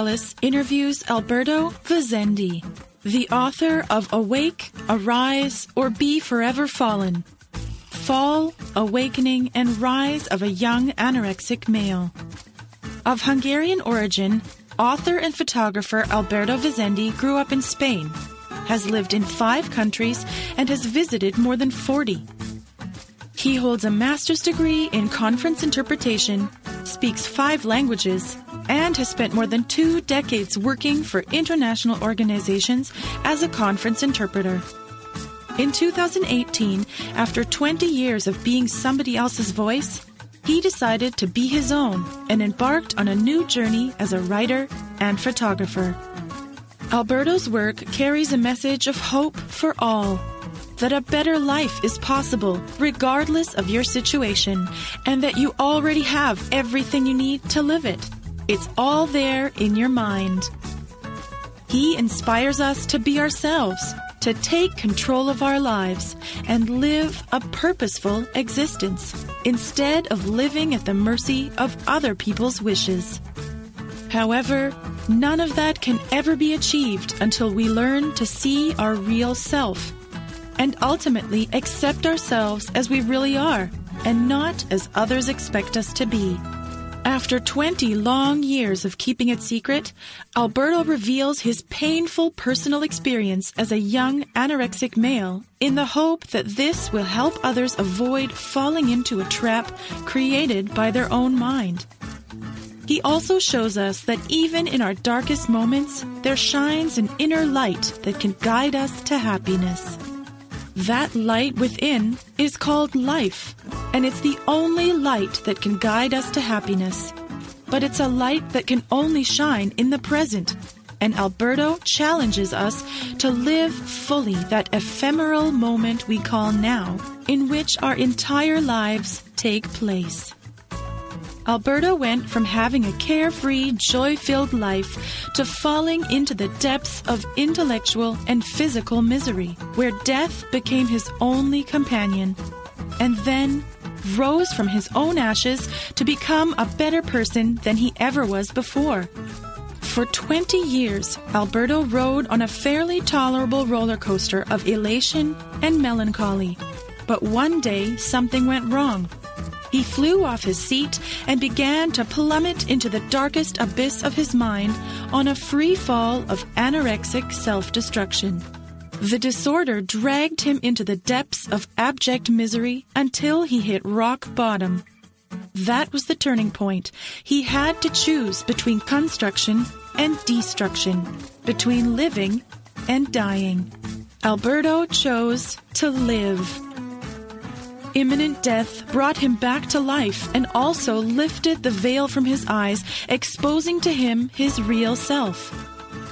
Teles interviews Alberto Vezendi, the author of Awake, Arise, or Be Forever Fallen Fall, Awakening, and Rise of a Young Anorexic Male. Of Hungarian origin, author and photographer Alberto Vezendi grew up in Spain, has lived in five countries, and has visited more than 40. He holds a master's degree in conference interpretation, speaks five languages, and has spent more than two decades working for international organizations as a conference interpreter. In 2018, after 20 years of being somebody else's voice, he decided to be his own and embarked on a new journey as a writer and photographer. Alberto's work carries a message of hope for all that a better life is possible regardless of your situation and that you already have everything you need to live it. It's all there in your mind. He inspires us to be ourselves, to take control of our lives, and live a purposeful existence instead of living at the mercy of other people's wishes. However, none of that can ever be achieved until we learn to see our real self and ultimately accept ourselves as we really are and not as others expect us to be. After 20 long years of keeping it secret, Alberto reveals his painful personal experience as a young anorexic male in the hope that this will help others avoid falling into a trap created by their own mind. He also shows us that even in our darkest moments, there shines an inner light that can guide us to happiness. That light within is called life, and it's the only light that can guide us to happiness. But it's a light that can only shine in the present, and Alberto challenges us to live fully that ephemeral moment we call now, in which our entire lives take place. Alberto went from having a carefree, joy filled life to falling into the depths of intellectual and physical misery, where death became his only companion, and then rose from his own ashes to become a better person than he ever was before. For 20 years, Alberto rode on a fairly tolerable roller coaster of elation and melancholy. But one day, something went wrong. He flew off his seat and began to plummet into the darkest abyss of his mind on a free fall of anorexic self destruction. The disorder dragged him into the depths of abject misery until he hit rock bottom. That was the turning point. He had to choose between construction and destruction, between living and dying. Alberto chose to live. Imminent death brought him back to life and also lifted the veil from his eyes, exposing to him his real self.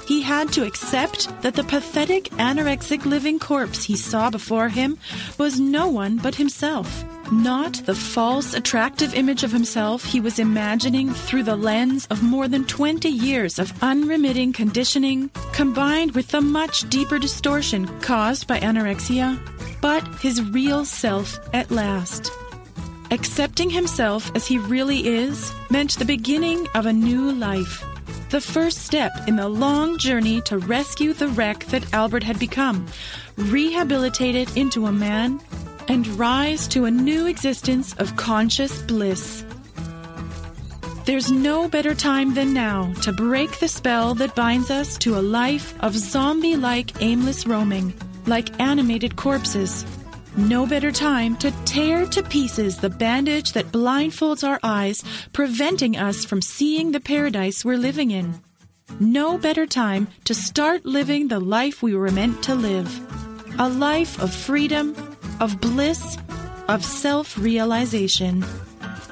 He had to accept that the pathetic anorexic living corpse he saw before him was no one but himself. Not the false, attractive image of himself he was imagining through the lens of more than 20 years of unremitting conditioning, combined with the much deeper distortion caused by anorexia, but his real self at last. Accepting himself as he really is meant the beginning of a new life. The first step in the long journey to rescue the wreck that Albert had become, rehabilitated into a man, and rise to a new existence of conscious bliss. There's no better time than now to break the spell that binds us to a life of zombie like aimless roaming, like animated corpses. No better time to tear to pieces the bandage that blindfolds our eyes, preventing us from seeing the paradise we're living in. No better time to start living the life we were meant to live a life of freedom, of bliss, of self realization.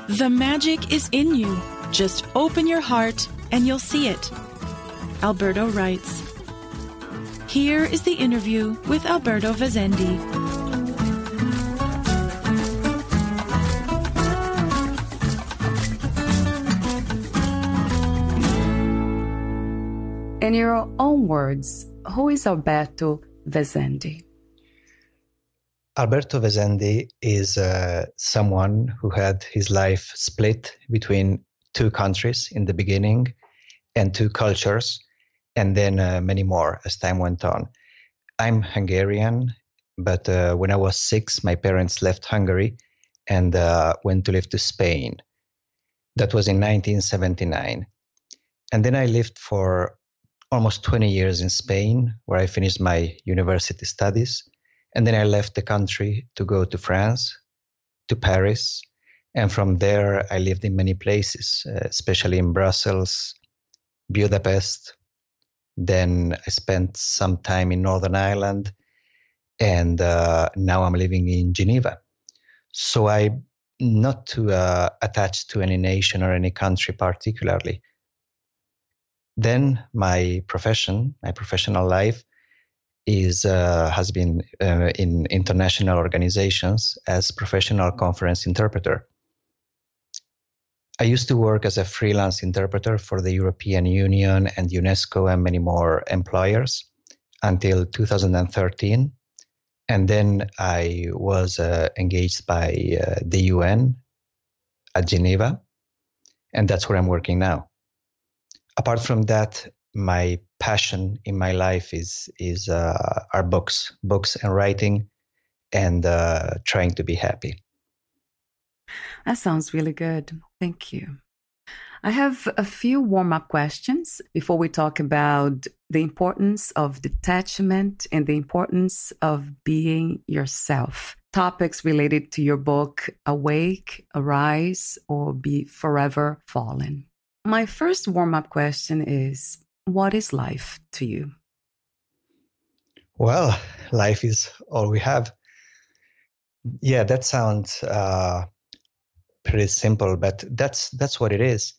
The magic is in you. Just open your heart and you'll see it. Alberto writes. Here is the interview with Alberto Vezendi. In your own words, who is Alberto Vezendi? Alberto Vezendi is uh, someone who had his life split between two countries in the beginning and two cultures, and then uh, many more as time went on. I'm Hungarian, but uh, when I was six, my parents left Hungary and uh, went to live to Spain. That was in 1979. And then I lived for almost 20 years in Spain, where I finished my university studies and then I left the country to go to France, to Paris. And from there, I lived in many places, uh, especially in Brussels, Budapest. Then I spent some time in Northern Ireland. And uh, now I'm living in Geneva. So I'm not too uh, attached to any nation or any country particularly. Then my profession, my professional life, is uh, has been uh, in international organizations as professional conference interpreter. I used to work as a freelance interpreter for the European Union and UNESCO and many more employers until 2013. And then I was uh, engaged by uh, the UN at Geneva, and that's where I'm working now. Apart from that, my passion in my life is is uh, are books, books and writing, and uh, trying to be happy. That sounds really good. Thank you. I have a few warm up questions before we talk about the importance of detachment and the importance of being yourself. Topics related to your book, Awake, Arise, or Be Forever Fallen. My first warm up question is what is life to you? Well, life is all we have. Yeah, that sounds uh, pretty simple, but that's that's what it is.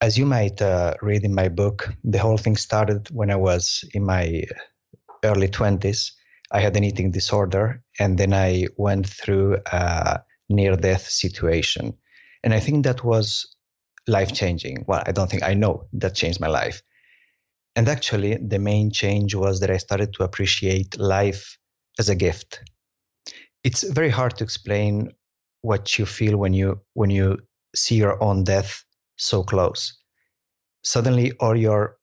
As you might uh, read in my book, the whole thing started when I was in my early twenties. I had an eating disorder, and then I went through a near-death situation, and I think that was life changing. Well, I don't think I know that changed my life. And actually, the main change was that I started to appreciate life as a gift. It's very hard to explain what you feel when you when you see your own death so close. Suddenly, all your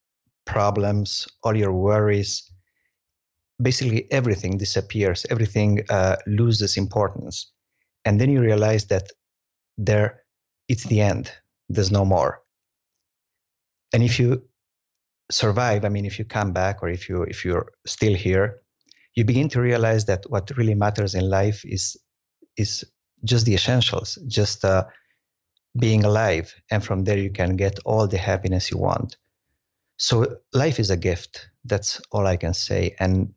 problems, all your worries, basically everything disappears. Everything uh, loses importance, and then you realize that there, it's the end there's no more and if you survive i mean if you come back or if you if you're still here you begin to realize that what really matters in life is is just the essentials just uh, being alive and from there you can get all the happiness you want so life is a gift that's all i can say and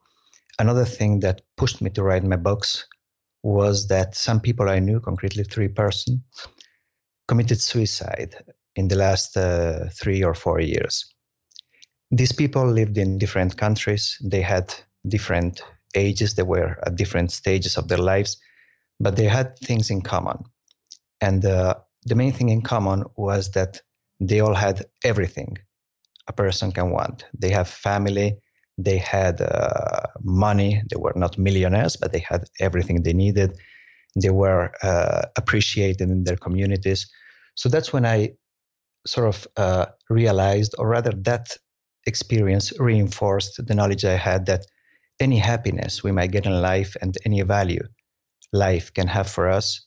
another thing that pushed me to write my books was that some people i knew concretely three person committed suicide in the last uh, three or four years. These people lived in different countries. They had different ages. They were at different stages of their lives, but they had things in common. And uh, the main thing in common was that they all had everything a person can want. They have family, they had uh, money. They were not millionaires, but they had everything they needed they were uh, appreciated in their communities. So that's when I sort of uh, realized, or rather, that experience reinforced the knowledge I had that any happiness we might get in life and any value life can have for us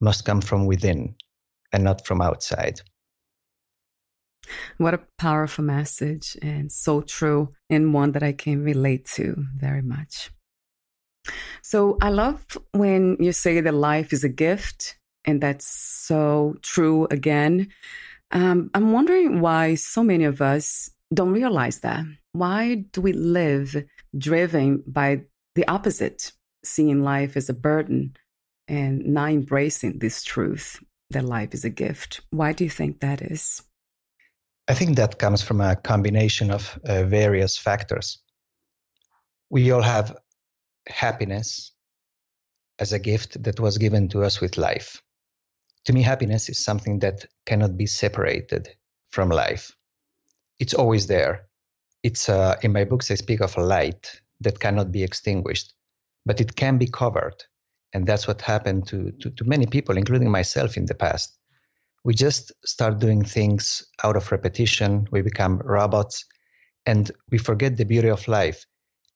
must come from within. and not from outside. What a powerful message and so true, and one that I can relate to very much. So I love when you say that life is a gift, and that's so true again. Um, I'm wondering why so many of us don't realize that. Why do we live driven by the opposite, seeing life as a burden and not embracing this truth that life is a gift? Why do you think that is? I think that comes from a combination of uh, various factors. We all have happiness as a gift that was given to us with life. To me, happiness is something that cannot be separated from life. It's always there. It's uh, in my books. I speak of a light that cannot be extinguished, but it can be covered, and that's what happened to, to, to many people, including myself, in the past. We just start doing things out of repetition. We become robots and we forget the beauty of life.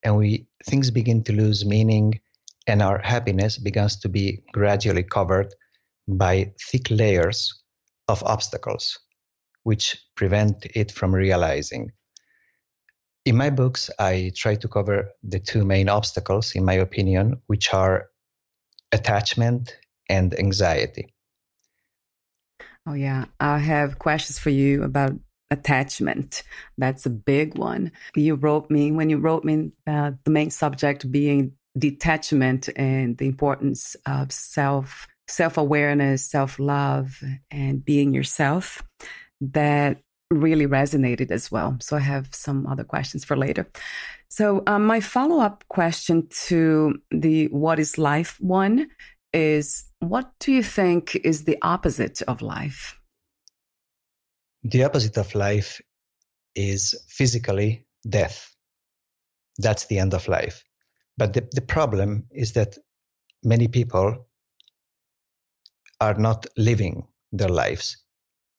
And we things begin to lose meaning and our happiness begins to be gradually covered by thick layers of obstacles which prevent it from realizing in my books i try to cover the two main obstacles in my opinion which are attachment and anxiety Oh, yeah. I have questions for you about attachment. That's a big one. You wrote me, when you wrote me uh, the main subject being detachment and the importance of self self awareness, self love, and being yourself, that really resonated as well. So I have some other questions for later. So um, my follow up question to the what is life one is what do you think is the opposite of life? The opposite of life is physically death. That's the end of life. But the, the problem is that many people are not living their lives.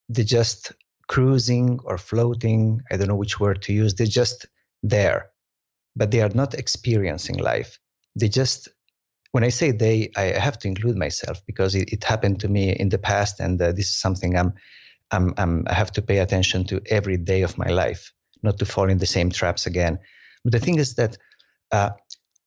They're just cruising or floating. I don't know which word to use. They're just there, but they are not experiencing life. They just when I say they, I have to include myself because it, it happened to me in the past, and uh, this is something I'm, I'm, I'm, I have to pay attention to every day of my life, not to fall in the same traps again. But the thing is that uh,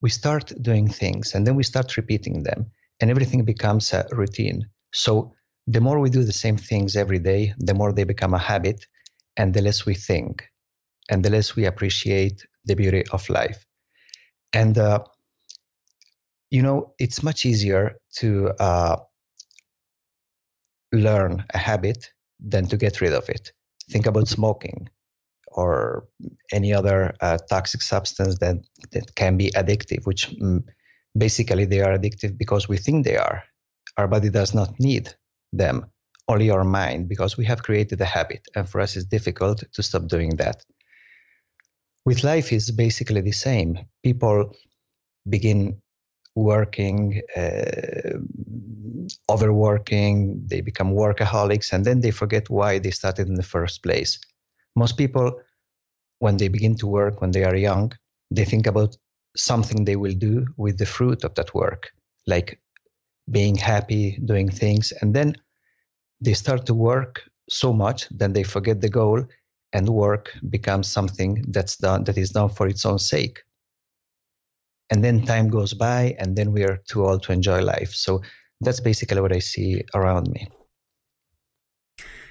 we start doing things, and then we start repeating them, and everything becomes a routine. So the more we do the same things every day, the more they become a habit, and the less we think, and the less we appreciate the beauty of life. And uh, you know, it's much easier to uh, learn a habit than to get rid of it. Think about smoking or any other uh, toxic substance that, that can be addictive, which mm, basically they are addictive because we think they are. Our body does not need them, only our mind, because we have created a habit. And for us, it's difficult to stop doing that. With life, is basically the same. People begin working, uh, overworking, they become workaholics, and then they forget why they started in the first place. Most people, when they begin to work, when they are young, they think about something they will do with the fruit of that work, like being happy, doing things, and then they start to work so much then they forget the goal and work becomes something that's done that is done for its own sake. And then time goes by and then we are too old to enjoy life. So that's basically what i see around me.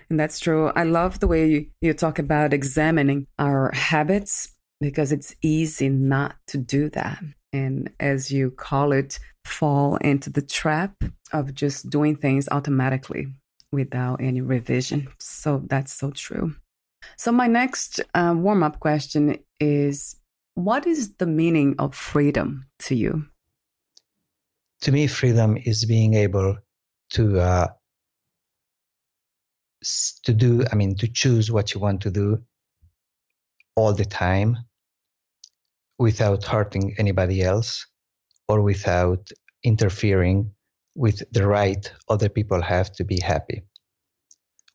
And that's true. I love the way you, you talk about examining our habits because it's easy not to do that. And as you call it fall into the trap of just doing things automatically without any revision so that's so true so my next uh, warm-up question is what is the meaning of freedom to you? To me, freedom is being able to uh, to do. I mean, to choose what you want to do all the time, without hurting anybody else, or without interfering with the right other people have to be happy,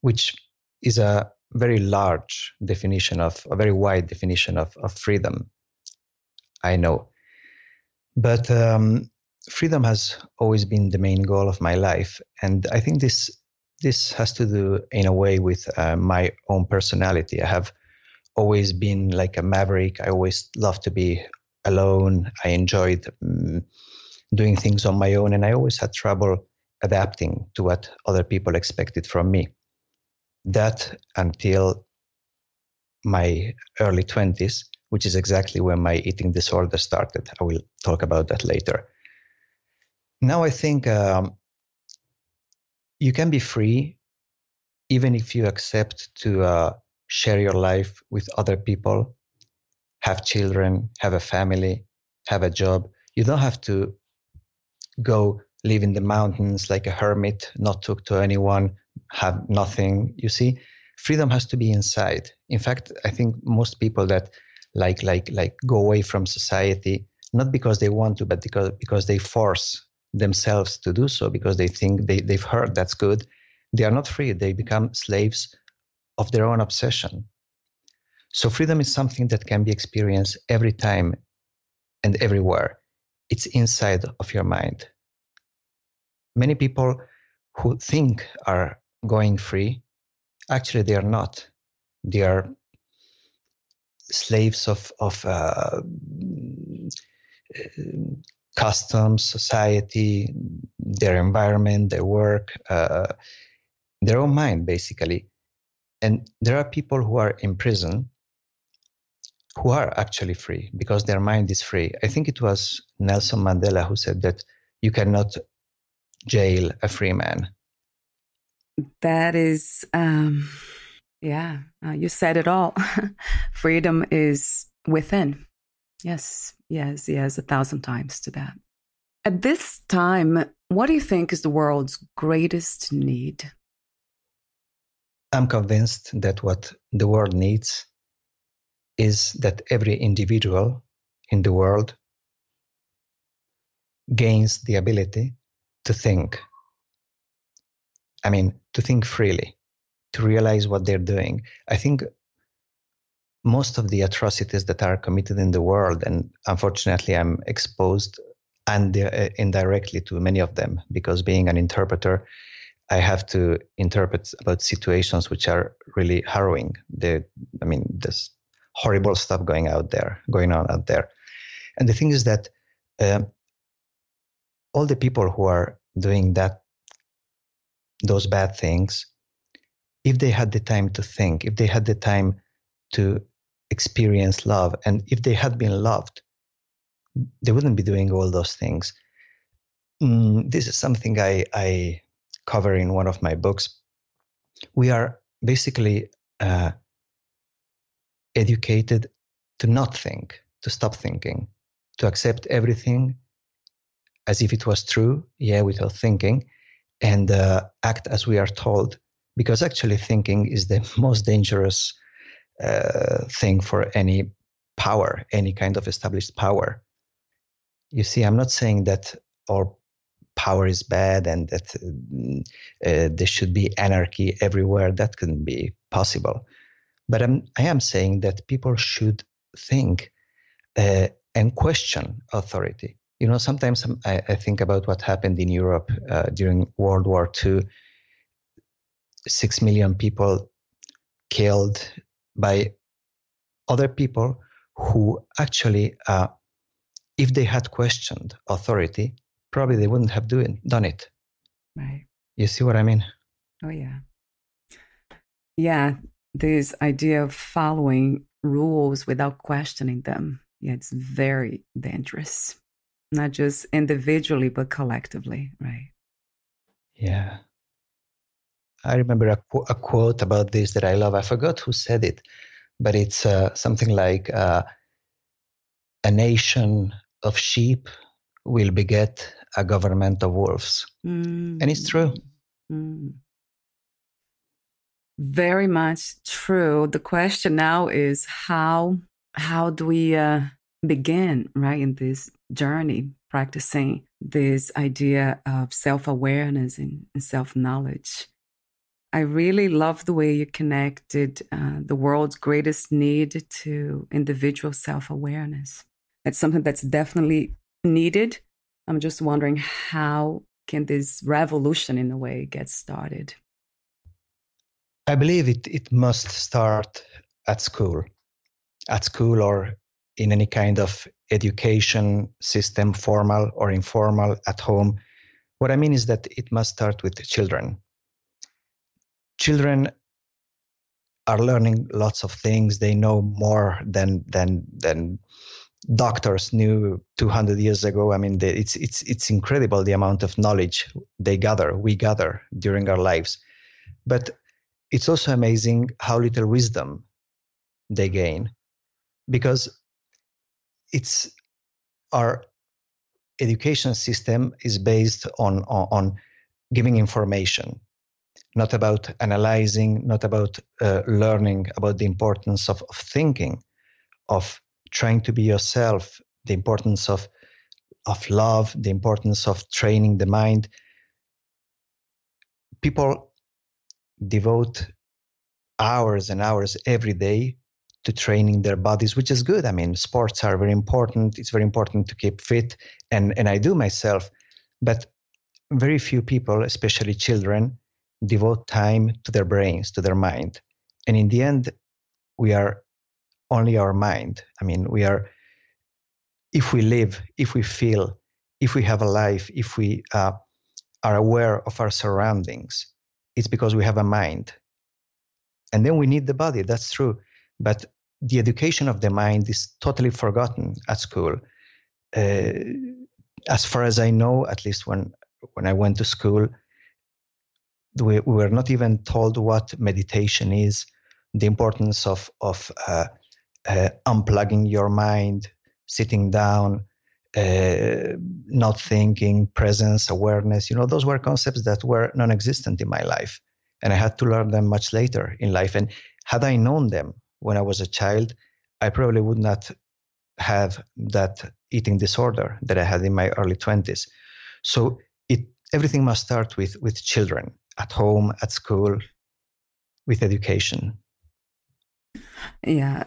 which is a very large definition of a very wide definition of, of freedom I know. But um, freedom has always been the main goal of my life, and I think this this has to do in a way with uh, my own personality. I have always been like a maverick. I always loved to be alone. I enjoyed um, doing things on my own, and I always had trouble adapting to what other people expected from me. That until my early 20s, which is exactly when my eating disorder started. I will talk about that later. Now, I think um, you can be free even if you accept to uh, share your life with other people, have children, have a family, have a job. You don't have to go live in the mountains like a hermit, not talk to anyone, have nothing. You see, freedom has to be inside. In fact, I think most people that like like like go away from society not because they want to, but because because they force themselves to do so because they think they, they've heard that's good. They are not free. They become slaves of their own obsession. So freedom is something that can be experienced every time and everywhere. It's inside of your mind. Many people who think are going free actually they are not. They are slaves of of uh, customs society their environment their work uh, their own mind basically. And there are people who are in prison who are actually free because their mind is free i think it was nelson mandela who said that you cannot jail a free man. That is, um, yeah, uh, you said it all. Freedom is within. Yes, yes, yes, a thousand times to that. At this time, what do you think is the world's greatest need? I'm convinced that what the world needs is that every individual in the world gains the ability to think. I mean, to think freely, to realize what they're doing. I think most of the atrocities that are committed in the world, and unfortunately, I'm exposed and uh, indirectly to many of them because being an interpreter, I have to interpret about situations which are really harrowing. I mean, there's horrible stuff going out there, going on out there, and the thing is that uh, all the people who are doing that those bad things if they had the time to think if they had the time to experience love and if they had been loved they wouldn't be doing all those things. Mm, this is something I, I cover in one of my books. We are basically uh, educated to not think to stop thinking to accept everything as if it was true, yeah, without thinking, and uh, act as we are told, because actually thinking is the most dangerous uh, thing for any power, any kind of established power. You see, I'm not saying that all power is bad and that uh, there should be anarchy everywhere. That couldn't be possible. But I'm, I am saying that people should think uh, and question authority you know, sometimes I, I think about what happened in Europe uh, during World War II. Six million people killed by other people who actually, uh, if they had questioned authority, probably they wouldn't have do done it. Right. You see what I mean? Oh, yeah. Yeah, this idea of following rules without questioning them. Yeah, it's very dangerous not just individually but collectively right yeah i remember a, qu- a, quote about this that i love i forgot who said it but it's uh, something like uh, a nation of sheep will beget a government of wolves mm. and it's true mm. Very much true the question now is how how do we uh, begin right in this journey practicing this idea of self awareness and, and self knowledge. I really love the way you connected uh, the world's greatest need to individual self awareness. That's something that's definitely needed. I'm just wondering how can this revolution in a way get started? I believe it, it must start at school, at school or in any kind of education system, formal or informal, at home. What I mean is that it must start with children. Children are learning lots of things. They know more than than than doctors knew 200 years ago. I mean, they, it's it's it's incredible the amount of knowledge they gather, we gather during our lives. But it's also amazing how little wisdom they gain, because it's our education system is based on, on, on giving information not about analyzing not about uh, learning about the importance of, of thinking of trying to be yourself the importance of of love the importance of training the mind. People devote hours and hours every day to training their bodies, which is good. I mean, sports are very important. It's very important to keep fit, and and I do myself, but very few people, especially children, devote time to their brains, to their mind, and in the end, we are only our mind. I mean, we are. If we live, if we feel, if we have a life, if we uh, are aware of our surroundings, it's because we have a mind. And then we need the body. That's true but the education of the mind is totally forgotten at school. Uh, as far as I know, at least when when I went to school, we, we were not even told what meditation is, the importance of of uh, uh, unplugging your mind, sitting down, uh, not thinking, presence, awareness. You know, those were concepts that were non-existent in my life, and I had to learn them much later in life. And had I known them, when I was a child, I probably would not have that eating disorder that I had in my early 20s. So it everything must start with with children at home, at school, with education. Yeah,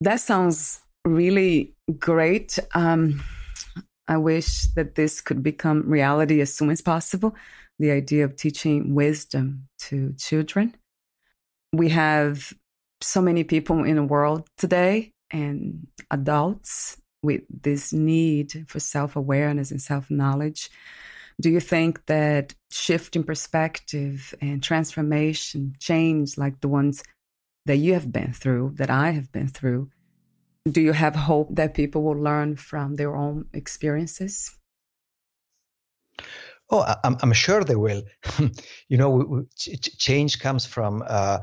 that sounds really great. Um, I wish that this could become reality as soon as possible. The idea of teaching wisdom to children. We have so many people in the world today and adults with this need for self awareness and self knowledge. Do you think that shift in perspective and transformation, change like the ones that you have been through, that I have been through, do you have hope that people will learn from their own experiences? Oh, I'm, I'm sure they will. you know, change comes from uh,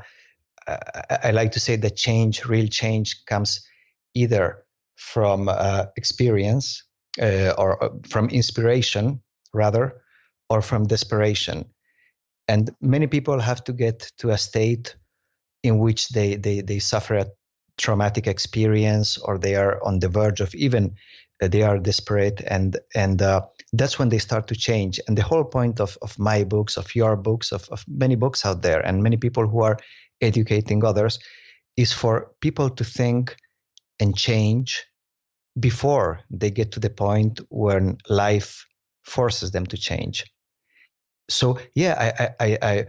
I like to say that change, real change, comes either from uh, experience uh, or uh, from inspiration, rather, or from desperation. And many people have to get to a state in which they, they, they suffer a traumatic experience or they are on the verge of even uh, they are desperate and and uh, that's when they start to change and the whole point of, of my books of your books of, of many books out there and many people who are educating others is for people to think and change before they get to the point when life forces them to change. So yeah, I I I,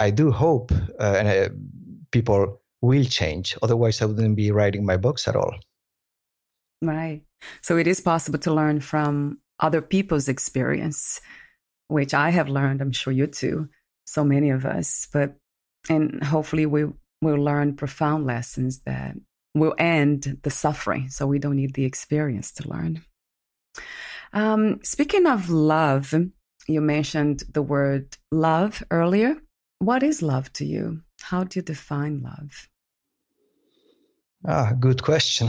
I do hope uh, and uh, people will change. Otherwise, I wouldn't be writing my books at all. Right. So it is possible to learn from other people's experience, which I have learned. I'm sure you too. So many of us, but and hopefully we will learn profound lessons that will end the suffering so we don't need the experience to learn um, speaking of love you mentioned the word love earlier what is love to you how do you define love ah good question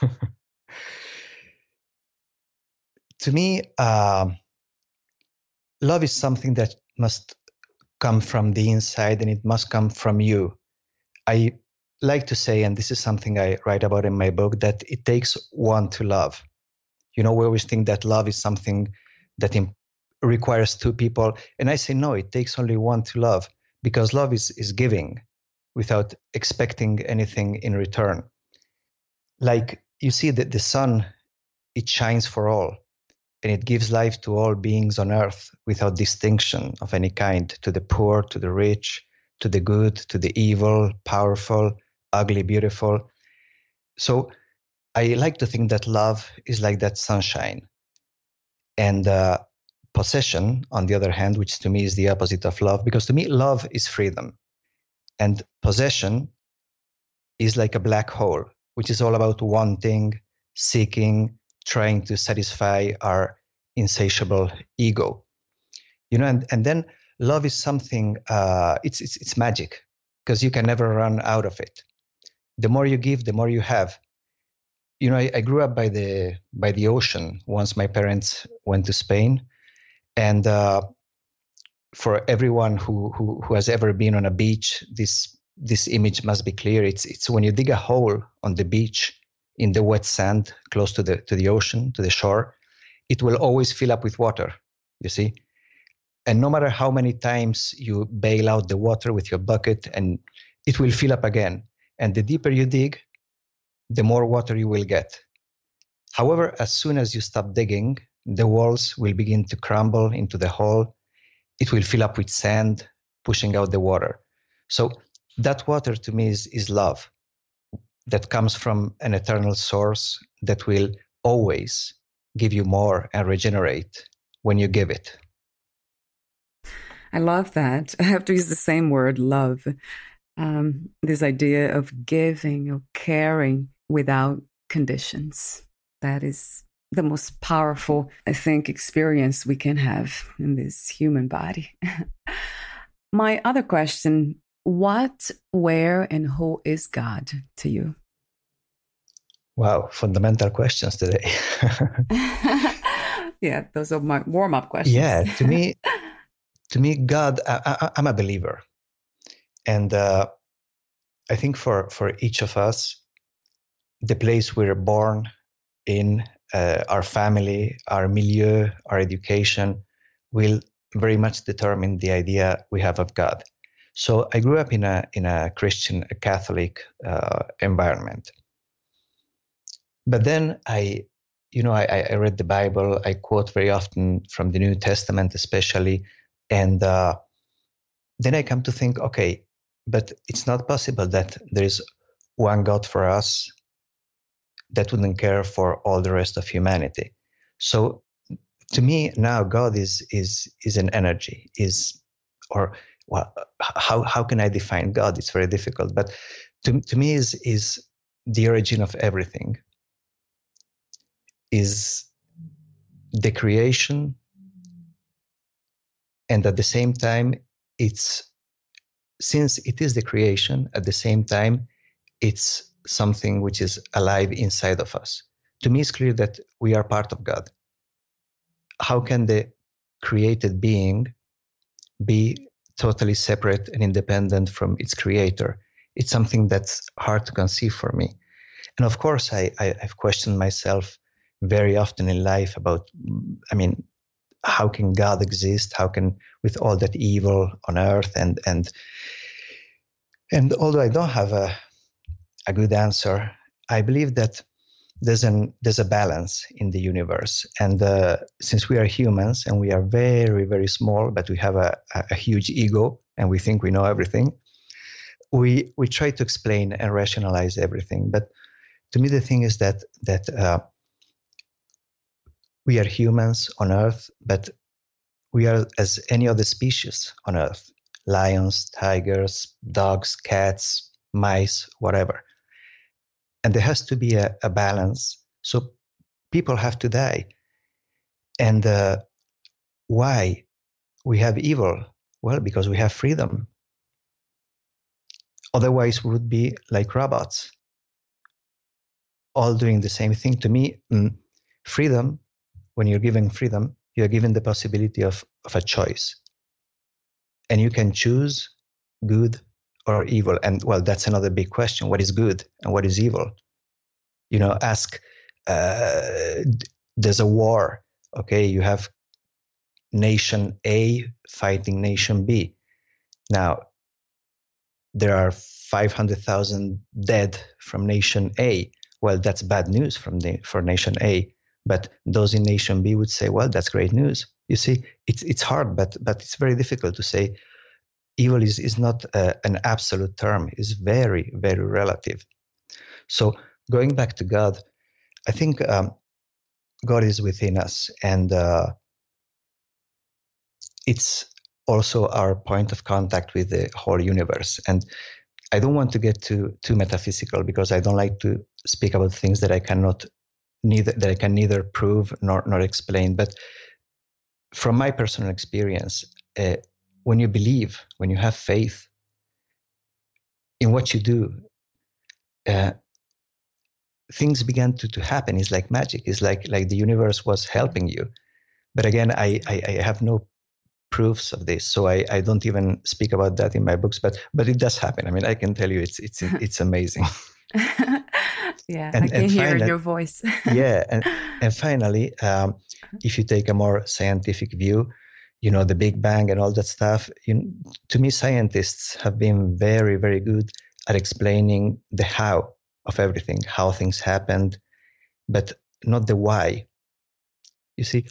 to me uh, love is something that must come from the inside and it must come from you. I like to say, and this is something I write about in my book, that it takes one to love. You know, we always think that love is something that Im- requires two people. And I say, no, it takes only one to love because love is, is giving without expecting anything in return. Like you see that the sun, it shines for all and it gives life to all beings on earth without distinction of any kind, to the poor, to the rich, to the good, to the evil, powerful, ugly, beautiful. So I like to think that love is like that sunshine. And uh, possession, on the other hand, which to me is the opposite of love, because to me, love is freedom. And possession is like a black hole, which is all about wanting, seeking, trying to satisfy our insatiable ego. You know, and, and then love is something, uh, it's, it's, it's magic because you can never run out of it. The more you give, the more you have. You know, I, I grew up by the by the ocean. Once my parents went to Spain, and uh, for everyone who, who who has ever been on a beach, this this image must be clear. It's it's when you dig a hole on the beach in the wet sand close to the to the ocean to the shore, it will always fill up with water. You see, and no matter how many times you bail out the water with your bucket, and it will fill up again. And the deeper you dig, the more water you will get. However, as soon as you stop digging, the walls will begin to crumble into the hole. It will fill up with sand, pushing out the water. So that water to me is, is love that comes from an eternal source that will always give you more and regenerate when you give it. I love that. I have to use the same word, love. Um, this idea of giving or caring without conditions. That is the most powerful, I think, experience we can have in this human body. My other question what, where, and who is God to you? Wow, fundamental questions today. yeah, those are my warm up questions. Yeah, to me, to me, God, I, am a believer, and uh, I think for for each of us, the place we're born in, uh, our family, our milieu, our education, will very much determine the idea we have of God. So I grew up in a in a Christian, a Catholic uh, environment. But then I, you know, I, I, read the Bible. I quote very often from the New Testament, especially, and uh, then I come to think, okay, but it's not possible that there is one God for us that wouldn't care for all the rest of humanity. So to me now God is is is an energy, is or well, how how can I define God? It's very difficult, but to to me is is the origin of everything. Is the creation, and at the same time, it's since it is the creation. At the same time, it's something which is alive inside of us. To me, it's clear that we are part of God. How can the created being be totally separate and independent from its creator. It's something that's hard to conceive for me. And of course, I, I, have questioned myself very often in life about, I mean, how can God exist? How can, with all that evil on earth and, and, and although I don't have a, a good answer, I believe that there's an there's a balance in the universe. And uh, since we are humans and we are very very small but we have a, a huge ego and we think we know everything we we try to explain and rationalize everything. But to me the thing is that that uh, we are humans on earth but we are as any other species on earth. Lions tigers dogs cats mice whatever and there has to be a, a balance. So people have to die. And uh, why we have evil? Well, because we have freedom. Otherwise, we would be like robots, all doing the same thing. To me, mm, freedom, when you're given freedom, you're given the possibility of, of a choice. And you can choose good or evil? And well, that's another big question. What is good and what is evil? You know, ask, uh, there's a war. Okay, you have nation A fighting nation B. Now, there are 500,000 dead from nation A. Well, that's bad news from the, for nation A. But those in nation B would say, well, that's great news. You see, it's, it's hard, but, but it's very difficult to say evil is, is not uh, an absolute term, it's very, very relative. So, going back to God, I think um, God is within us, and uh, it's also our point of contact with the whole universe. And I don't want to get too too metaphysical because I don't like to speak about things that I cannot neither that I can neither prove nor nor explain. But from my personal experience, uh, when you believe, when you have faith in what you do, uh, things began to, to happen. It's like magic. It's like like the universe was helping you. But again, I, I, I have no proofs of this, so I, I don't even speak about that in my books. But but it does happen. I mean, I can tell you, it's it's it's amazing. yeah, and, I can hear finally, your voice. yeah, and and finally, um, if you take a more scientific view, you know the Big Bang and all that stuff. You, to me, scientists have been very very good at explaining the how of everything, how things happened, but not the why. You see,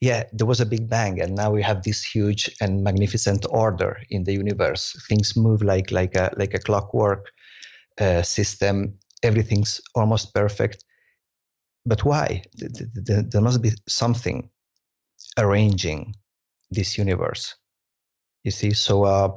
yeah, there was a big bang, and now we have this huge and magnificent order in the universe. Things move like like a like a clockwork uh, system. Everything's almost perfect. But why? There must be something arranging this universe. You see, so uh,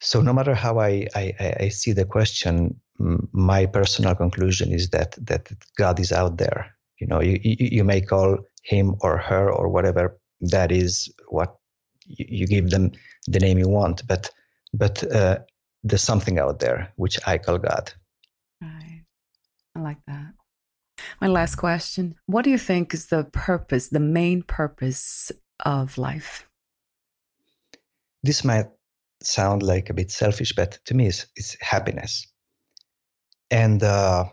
so no matter how I, I, I see the question, my personal conclusion is that that God is out there. You know, you, you, may call him or her or whatever. That is what you, you give them the name you want, but but uh, there's something out there which I call God. Right. I like that. My last question: What do you think is the purpose, the main purpose of life? This might sound like a bit selfish, but to me, it's, it's happiness. And uh,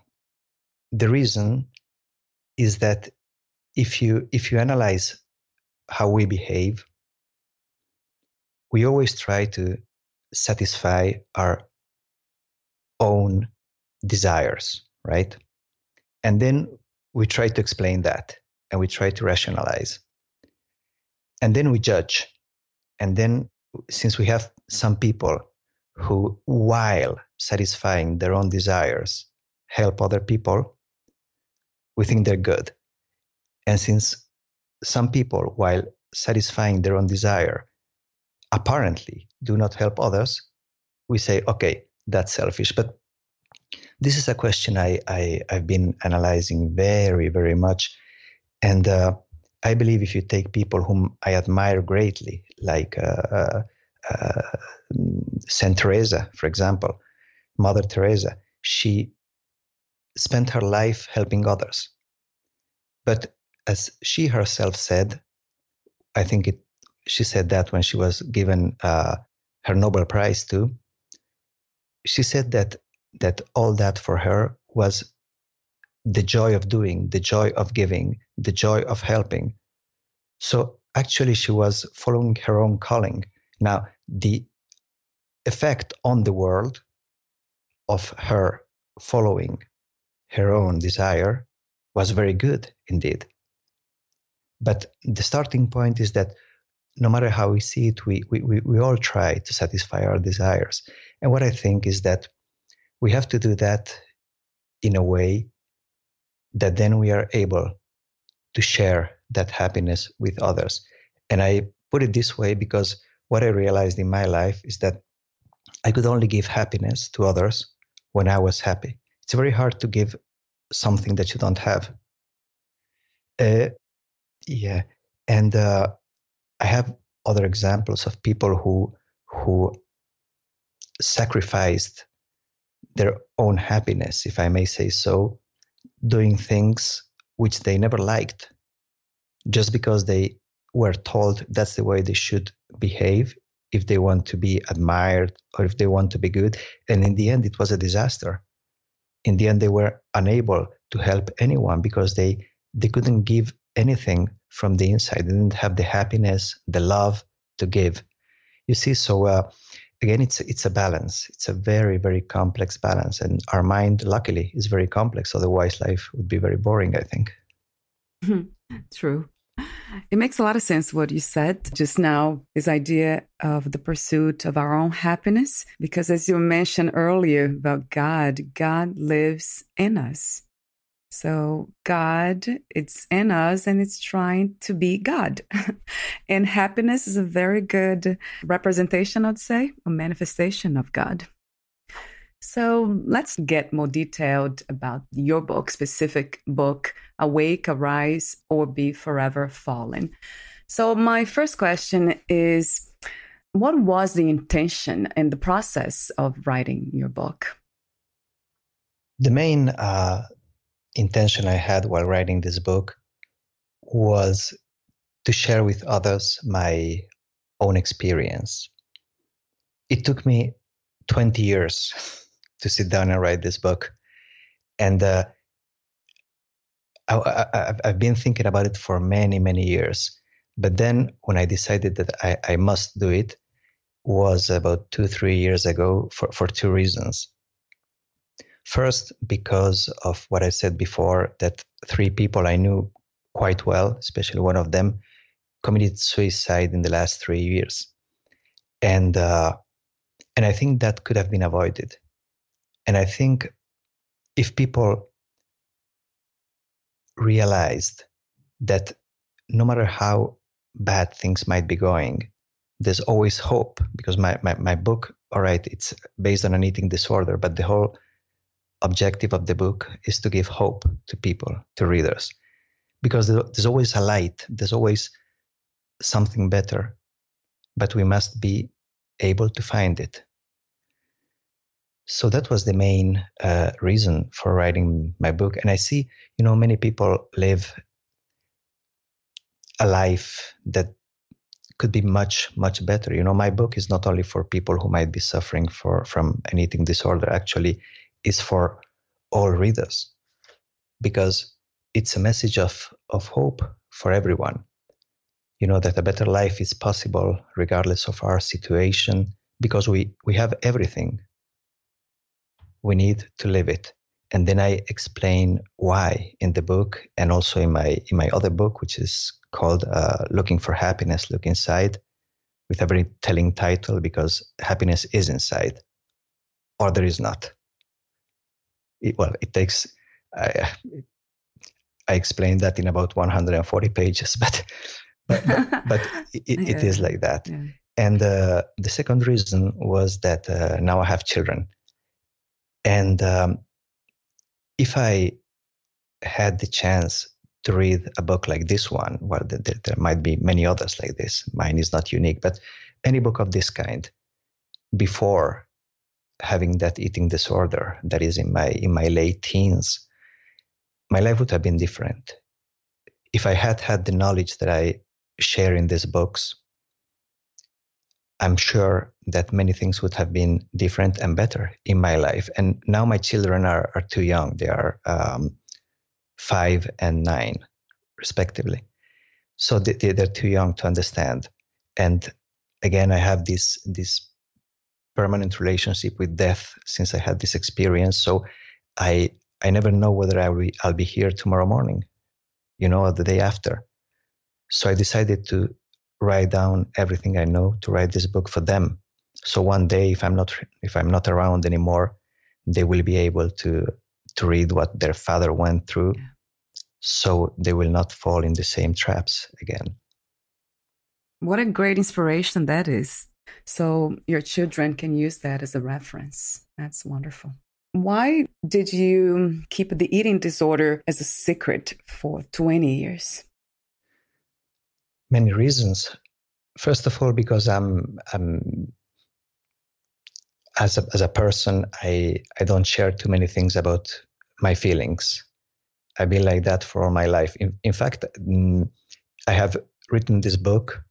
the reason is that if you if you analyze how we behave, we always try to satisfy our own desires, right? And then we try to explain that and we try to rationalize. And then we judge. And then since we have some people who, while satisfying their own desires, help other people, we think they're good. And since some people, while satisfying their own desire, apparently do not help others, we say, okay, that's selfish. But this is a question I, I, have been analyzing very, very much. And uh, I believe if you take people whom I admire greatly, like uh, uh, uh, Saint Teresa, for example, Mother Teresa, she spent her life helping others. But as she herself said, I think it, she said that when she was given uh, her Nobel Prize too. She said that that all that for her was the joy of doing, the joy of giving, the joy of helping. So actually, she was following her own calling. Now, the effect on the world of her following her own desire was very good indeed. But the starting point is that no matter how we see it, we, we, we we all try to satisfy our desires. And what I think is that we have to do that in a way that then we are able to share that happiness with others. And I put it this way because what I realized in my life is that I could only give happiness to others when I was happy. It's very hard to give something that you don't have. Uh, yeah, and uh, I have other examples of people who who sacrificed their own happiness, if I may say so, doing things which they never liked, just because they were told that's the way they should behave if they want to be admired or if they want to be good. And in the end, it was a disaster. In the end, they were unable to help anyone because they, they couldn't give anything from the inside. They didn't have the happiness, the love to give. You see, so uh, again, it's it's a balance. It's a very very complex balance, and our mind, luckily, is very complex. Otherwise, life would be very boring. I think. Hmm. True. It makes a lot of sense what you said just now, this idea of the pursuit of our own happiness. Because as you mentioned earlier about God, God lives in us. So God, it's in us and it's trying to be God. and happiness is a very good representation, I'd say, a manifestation of God. So let's get more detailed about your book, specific book, Awake, Arise, or Be Forever Fallen. So my first question is what was the intention and the process of writing your book? The main uh, intention I had while writing this book was to share with others my own experience. It took me 20 years to sit down and write this book. And uh, I, have been thinking about it for many, many years. But then when I decided that I, I must do it, was about two, three years ago for, for two reasons. First, because of what I said before, that three people I knew quite well, especially one of them, committed suicide in the last three years. And, uh, and I think that could have been avoided and I think if people realized that no matter how bad things might be going, there's always hope because my, my, my book, all right, it's based on an eating disorder, but the whole objective of the book is to give hope to people, to readers, because there's always a light, there's always something better, but we must be able to find it. So that was the main uh, reason for writing my book. And I see, you know, many people live a life that could be much much better you know my book is not only for people who might be suffering for from an eating disorder actually is for all readers because it's a message of of hope for everyone. You know that a better life is possible regardless of our situation because we we have everything we need to live it. And then i explain why in the book and also in my in my other book which is called uh, looking for happiness look inside with a very telling title because happiness is inside or there is not it, well it takes I, I explained that in about 140 pages but but, but, but it, yeah. it is like that yeah. and uh, the second reason was that uh, now i have children and um, if I had the chance to read a book like this one, well, there, there might be many others like this. Mine is not unique, but any book of this kind before having that eating disorder that is in my in my late teens, my life would have been different. If I had had the knowledge that I share in these books, I'm sure that many things would have been different and better in my life. And now my children are, are too young. They are um, five and nine, respectively. So they, they're too young to understand. And again, I have this, this permanent relationship with death since I had this experience. So I, I never know whether I will, I'll be here tomorrow morning, you know, or the day after. So I decided to write down everything I know to write this book for them. So one day, if I'm not if I'm not around anymore, they will be able to to read what their father went through, yeah. so they will not fall in the same traps again. What a great inspiration that is. So your children can use that as a reference. That's wonderful. Why did you keep the eating disorder as a secret for 20 years? many reasons. First of all, because I'm, I'm as a, as a person, I, I don't share too many things about my feelings. I've been like that for all my life. In, in fact, mm, I have written this book.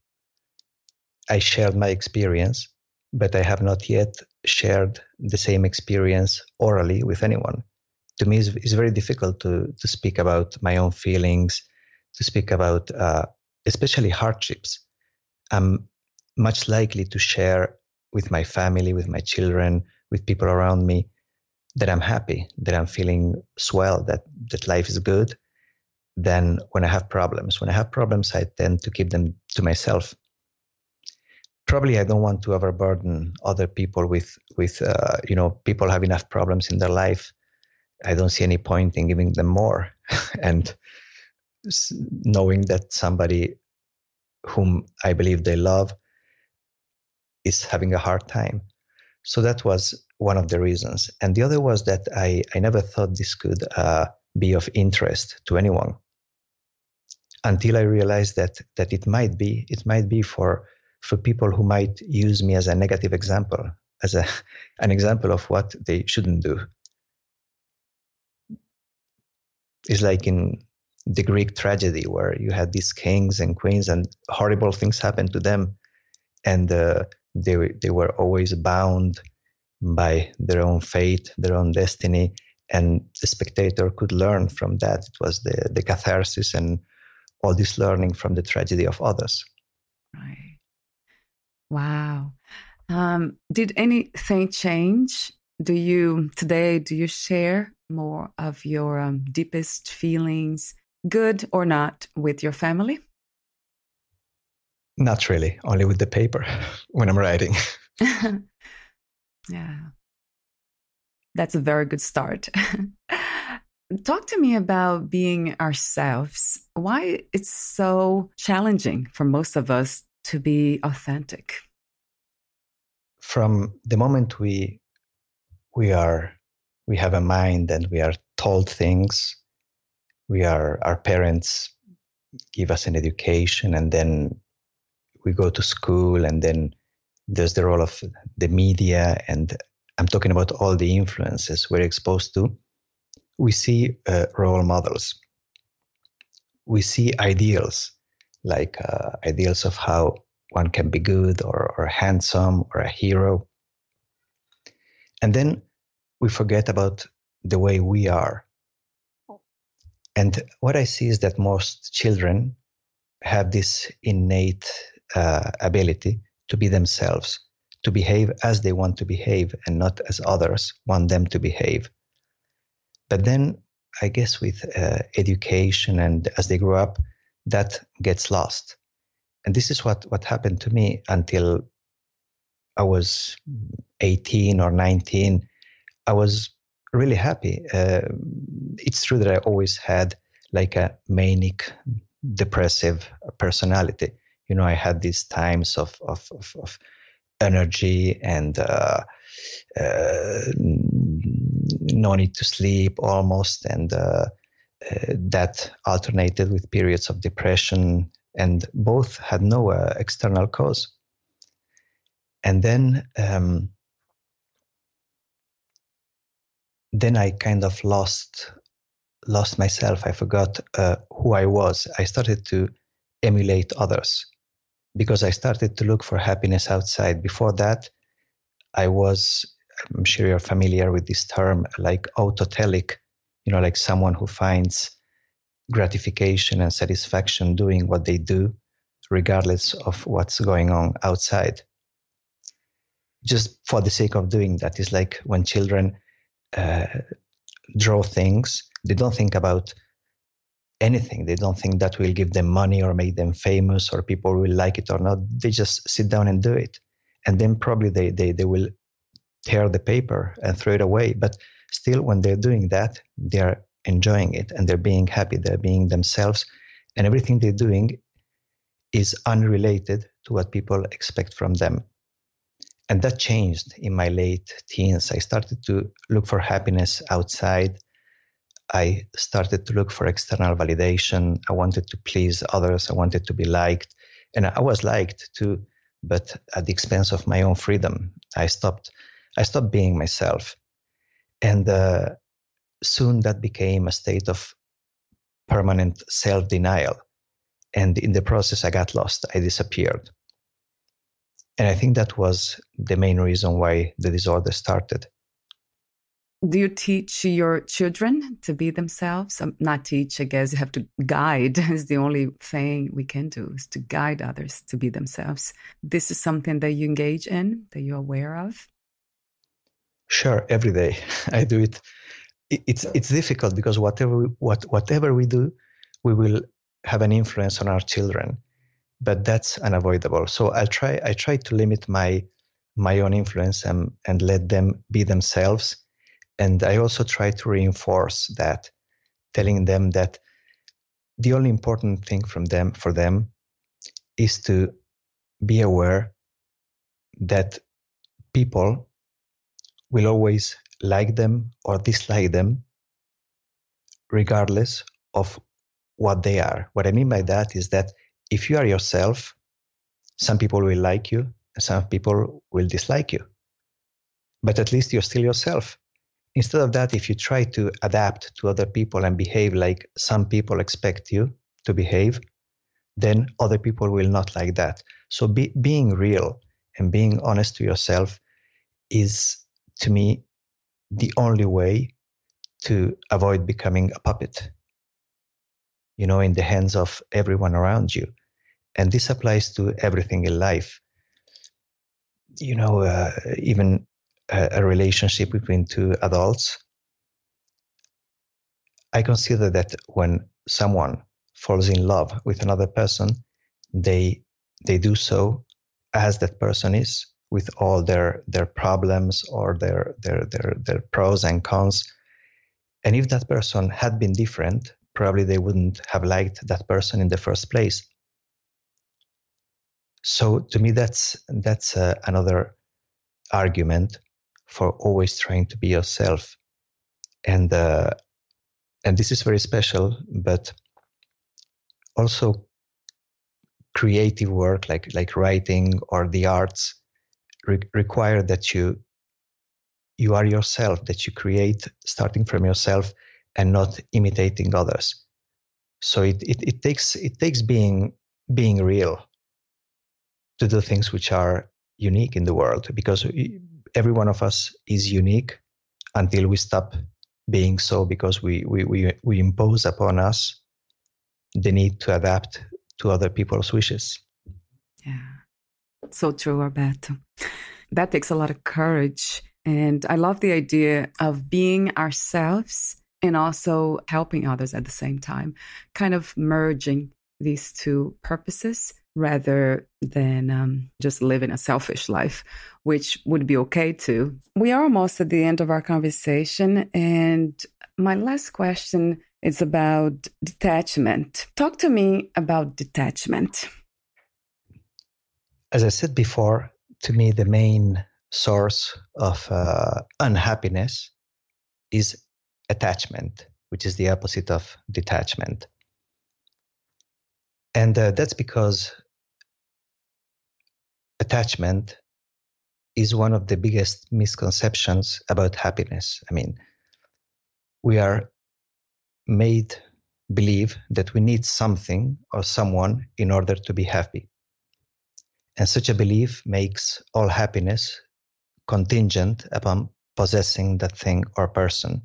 I shared my experience, but I have not yet shared the same experience orally with anyone. To me, it's, it's very difficult to, to speak about my own feelings, to speak about uh, especially hardships, I'm much likely to share with my family, with my children, with people around me that I'm happy, that I'm feeling swell, that, that life is good, than when I have problems. When I have problems, I tend to keep them to myself. Probably, I don't want to overburden other people with with uh, you know people have enough problems in their life. I don't see any point in giving them more, and knowing that somebody whom I believe they love is having a hard time. So that was one of the reasons. And the other was that I, I never thought this could uh, be of interest to anyone until I realized that that it might be it might be for for people who might use me as a negative example as a an example of what they shouldn't do. It's like in the Greek tragedy where you had these kings and queens and horrible things happened to them, and uh, they they were always bound by their own fate, their own destiny, and the spectator could learn from that. It was the the catharsis and all this learning from the tragedy of others. Right. Wow. Um, did anything change? Do you today? Do you share more of your um, deepest feelings, good or not, with your family? Not really. Only with the paper when I'm writing. yeah. That's a very good start. Talk to me about being ourselves. Why it's so challenging for most of us to be authentic. From the moment we we are we have a mind and we are told things, we are our parents give us an education and then we go to school and then there's the role of the media and i'm talking about all the influences we're exposed to we see uh, role models. We see ideals, like uh, ideals of how one can be good or, or handsome or a hero. And then we forget about the way we are. And what I see is that most children have this innate uh, ability to be themselves, to behave as they want to behave and not as others want them to behave. But then I guess with uh, education and as they grow up, that gets lost. And this is what, what happened to me until I was 18 or 19. I was really happy. Uh, it's true that I always had like a manic, depressive personality. You know, I had these times of, of, of, of energy and uh, uh, no need to sleep almost, and uh, uh, that alternated with periods of depression, and both had no uh, external cause. And then, um, then I kind of lost lost myself. I forgot uh, who I was. I started to emulate others because I started to look for happiness outside. Before that, I was I'm sure you're familiar with this term, like autotelic, you know, like someone who finds gratification and satisfaction doing what they do, regardless of what's going on outside. Just for the sake of doing that is like when children uh, draw things, they don't think about anything. They don't think that will give them money or make them famous or people will like it or not. They just sit down and do it. And then probably they, they, they will tear the paper and throw it away. But still, when they're doing that, they're enjoying it and they're being happy, they're being themselves, and everything they're doing is unrelated to what people expect from them. And that changed in my late teens. I started to look for happiness outside. I started to look for external validation. I wanted to please others. I wanted to be liked. And I was liked too, but at the expense of my own freedom. I stopped I stopped being myself. And uh, soon that became a state of permanent self denial. And in the process, I got lost. I disappeared. And I think that was the main reason why the disorder started. Do you teach your children to be themselves? Um, not teach, I guess you have to guide is the only thing we can do is to guide others to be themselves. This is something that you engage in, that you're aware of? Sure, every day. I do it. It's it's difficult because whatever we, what whatever we do, we will have an influence on our children but that's unavoidable. So i'll try i try to limit my my own influence and and let them be themselves. And i also try to reinforce that telling them that the only important thing from them for them is to be aware that people will always like them or dislike them regardless of what they are. What I mean by that is that if you are yourself, some people will like you and some people will dislike you. But at least you're still yourself. Instead of that, if you try to adapt to other people and behave like some people expect you to behave, then other people will not like that. So be, being real and being honest to yourself is, to me, the only way to avoid becoming a puppet, you know, in the hands of everyone around you. And this applies to everything in life. You know, uh, even a, a relationship between two adults. I consider that when someone falls in love with another person, they they do so as that person is, with all their their problems or their their their their pros and cons. And if that person had been different, probably they wouldn't have liked that person in the first place. So to me, that's that's uh, another argument for always trying to be yourself, and uh, and this is very special. But also creative work like like writing or the arts re- require that you you are yourself that you create starting from yourself and not imitating others. So it, it, it takes it takes being being real to do things which are unique in the world because every one of us is unique until we stop being so because we we we, we impose upon us the need to adapt to other people's wishes. Yeah so true Alberto that takes a lot of courage. And I love the idea of being ourselves and also helping others at the same time, kind of merging these two purposes rather than um, just living a selfish life, which would be okay too. We are almost at the end of our conversation. And my last question is about detachment. Talk to me about detachment. As I said before, to me, the main source of uh, unhappiness is attachment, which is the opposite of detachment. And uh, that's because attachment is one of the biggest misconceptions about happiness. I mean, we are made believe that we need something or someone in order to be happy. And such a belief makes all happiness contingent upon possessing that thing or person.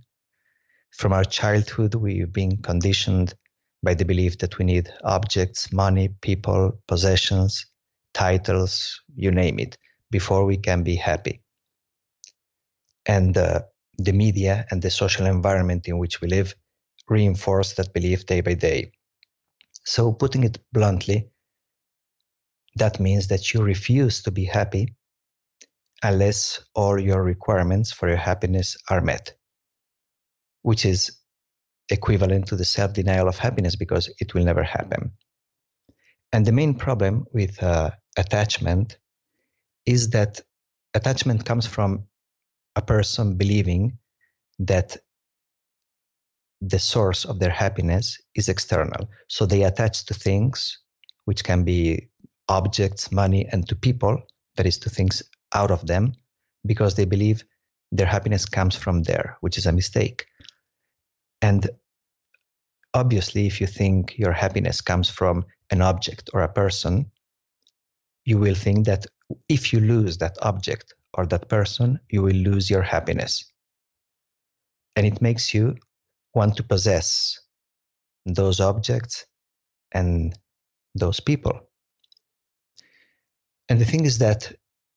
From our childhood, we've been conditioned by the belief that we need objects, money, people, possessions, titles, you name it, before we can be happy. And uh, the media and the social environment in which we live reinforce that belief day by day. So, putting it bluntly, that means that you refuse to be happy unless all your requirements for your happiness are met, which is equivalent to the self denial of happiness because it will never happen. And the main problem with uh, attachment is that attachment comes from a person believing that the source of their happiness is external. So they attach to things, which can be objects, money, and to people, that is, to things out of them, because they believe their happiness comes from there, which is a mistake. And obviously, if you think your happiness comes from an object or a person, you will think that if you lose that object or that person, you will lose your happiness. And it makes you want to possess those objects and those people. And the thing is that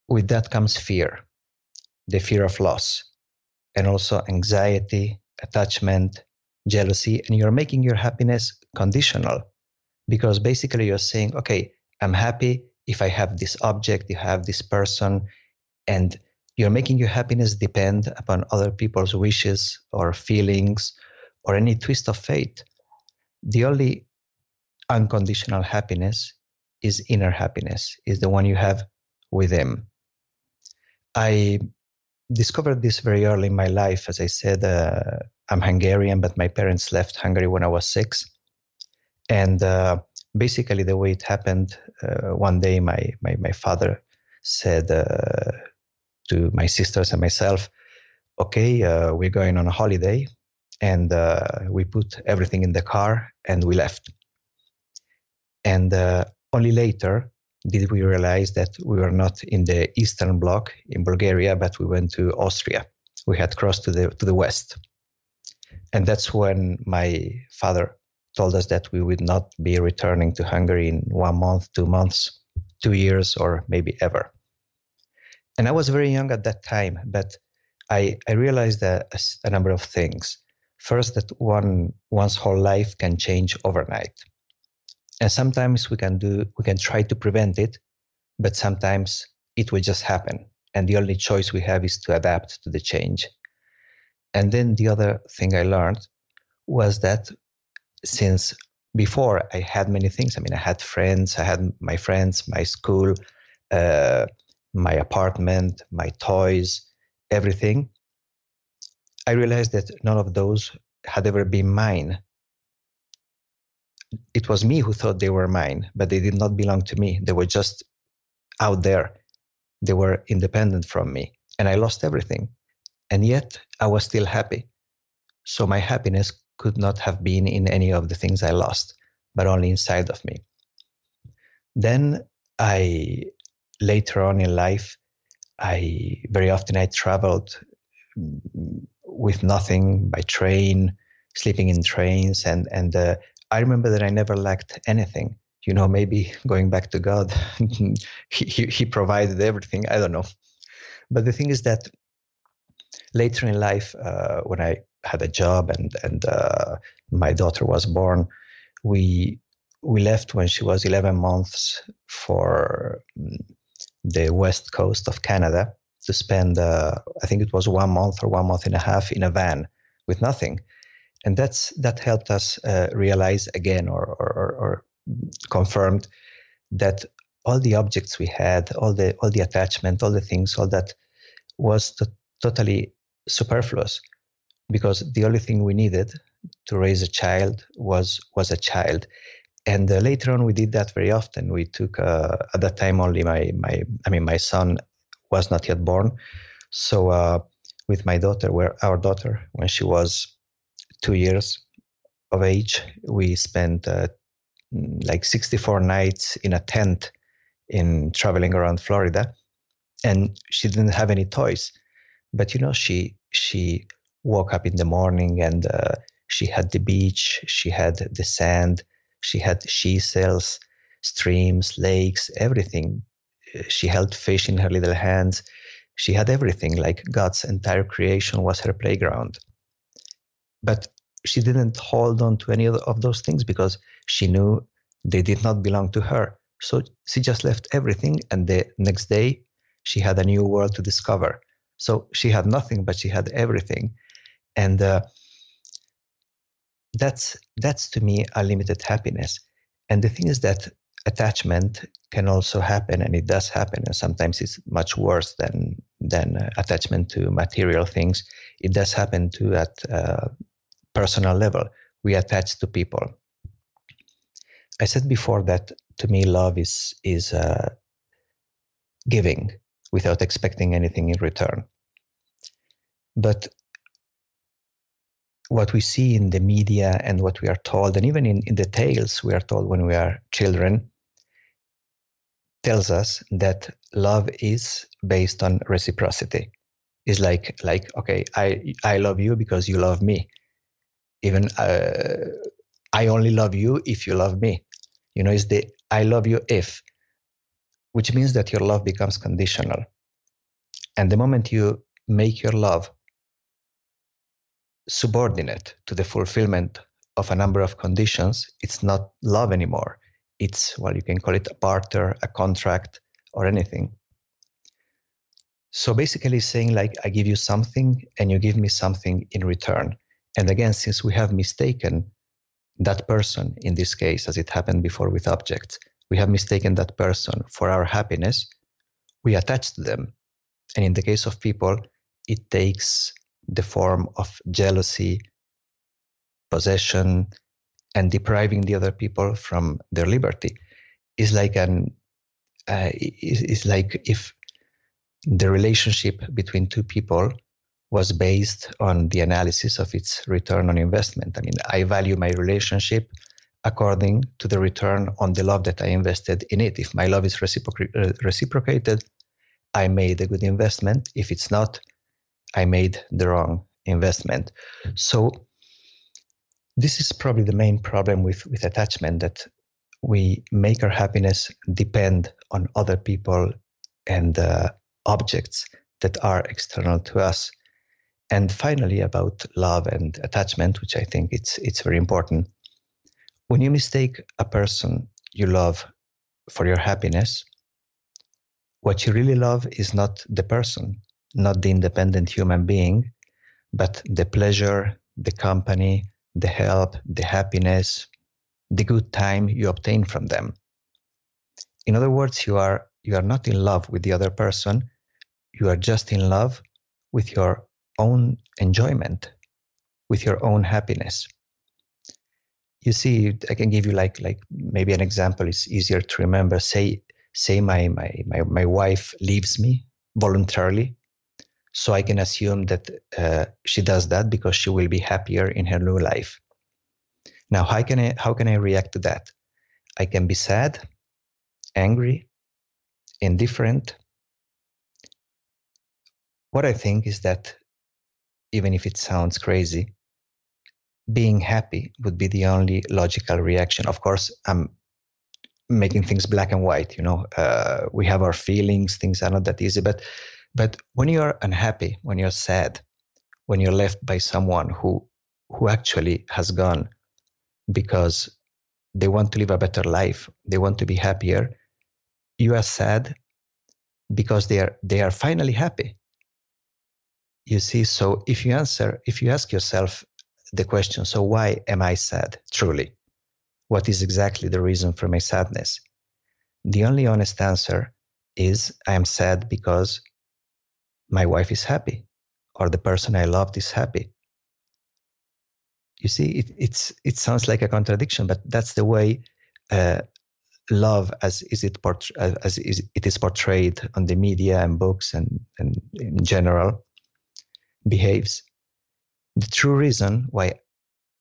with that comes fear, the fear of loss, and also anxiety, attachment, jealousy, and you're making your happiness conditional because basically you're saying, okay, I'm happy if I have this object, you have this person, and you're making your happiness depend upon other people's wishes or feelings or any twist of fate. The only unconditional happiness is inner happiness, is the one you have with Him. I discovered this very early in my life. As I said, uh, I'm Hungarian, but my parents left Hungary when I was six. And uh, basically, the way it happened, uh, one day my, my, my father said uh, to my sisters and myself, Okay, uh, we're going on a holiday. And uh, we put everything in the car and we left. And only later did we realize that we were not in the Eastern Bloc in Bulgaria, but we went to Austria. We had crossed to the to the west, and that's when my father told us that we would not be returning to Hungary in one month, two months, two years, or maybe ever. And I was very young at that time, but I, I realized a, a number of things. First, that one one's whole life can change overnight and sometimes we can do we can try to prevent it but sometimes it will just happen. And the only choice we have is to adapt to the change. And then the other thing i learned was that since before i had many things i mean i had friends i had my friends my school uh, my apartment my toys everything i realized that none of those had ever been mine it was me who thought they were mine, but they did not belong to me. They were just out there. They were independent from me, and I lost everything. And yet I was still happy. So my happiness could not have been in any of the things I lost, but only inside of me. Then I, later on in life, I very often I traveled with nothing by train, sleeping in trains, and and uh, I remember that I never lacked anything. You know, maybe going back to God, he, he provided everything. I don't know. But the thing is that later in life, uh, when I had a job and and uh, my daughter was born, we we left when she was 11 months for mm, the west coast of Canada to spend, uh, I think it was one month or one month and a half in a van with nothing and that's that helped us uh, realize again or, or, or, confirmed that all the objects we had all the all the attachment all the things all that was totally superfluous because the only thing we needed to raise a child was was a child. And uh, later on we did that very often. We took uh, at that time only my my i mean my son was not yet born. So uh, with my daughter where our daughter when she was two years of age, we spent uh, like 64 nights in a tent in traveling around Florida, and she didn't have any toys. But you know, she she woke up in the morning and uh, she had the beach, she had the sand, she had she cells, streams, lakes, everything. She held fish in her little hands. She had everything. Like God's entire creation was her playground. But she didn't hold on to any of those things because she knew they did not belong to her. So she just left everything, and the next day she had a new world to discover. So she had nothing, but she had everything, and uh, that's that's to me a limited happiness. And the thing is that attachment can also happen, and it does happen, and sometimes it's much worse than than uh, attachment to material things. It does happen too at uh, personal level. We attach to people. I said before that to me, love is is uh, giving without expecting anything in return. But what we see in the media and what we are told, and even in, in the tales we are told when we are children, tells us that love is based on reciprocity. Is like like okay, I I love you because you love me even uh, I only love you if you love me. You know, it's the I love you if, which means that your love becomes conditional. And the moment you make your love subordinate to the fulfillment of a number of conditions, it's not love anymore. It's, well, you can call it a barter, a contract, or anything. So basically, saying like, I give you something and you give me something in return. And again, since we have mistaken that person, in this case, as it happened before with objects, we have mistaken that person for our happiness, we attach to them. And in the case of people, it takes the form of jealousy, possession, and depriving the other people from their liberty. Is like an uh, is like if the relationship between two people was based on the analysis of its return on investment. I mean, I value my relationship according to the return on the love that I invested in it. If my love is uh, reciprocated, I made a good investment. If it's not, I made the wrong investment. So this is probably the main problem with, with attachment that we make our happiness depend on other people and uh, objects that are external to us. And finally, about love and attachment, which I think it's it's very important. When you mistake a person you love for your happiness, what you really love is not the person, not the independent human being, but the pleasure, the company, the help, the happiness, the good time you obtain from them. In other words, you are you are not in love with the other person, you are just in love with your own enjoyment, with your own happiness. You see, I can give you like like maybe an example. It's easier to remember. Say say my my my, my wife leaves me voluntarily, so I can assume that uh, she does that because she will be happier in her new life. Now, how can I how can I react to that? I can be sad, angry, indifferent. What I think is that even if it sounds crazy, being happy would be the only logical reaction. Of course, I'm making things black and white. You know, uh, we have our feelings; things are not that easy. But, but when you're unhappy, when you're sad, when you're left by someone who who actually has gone because they want to live a better life, they want to be happier, you are sad because they are they are finally happy you see so if you answer if you ask yourself the question so why am i sad truly? What is exactly the reason for my sadness? The only honest answer is i am sad because my wife is happy or the person i loved is happy. You see it, it's it sounds like a contradiction but that's the way uh, love as is it as is it is portrayed on the media and books and, and in general behaves. The true reason why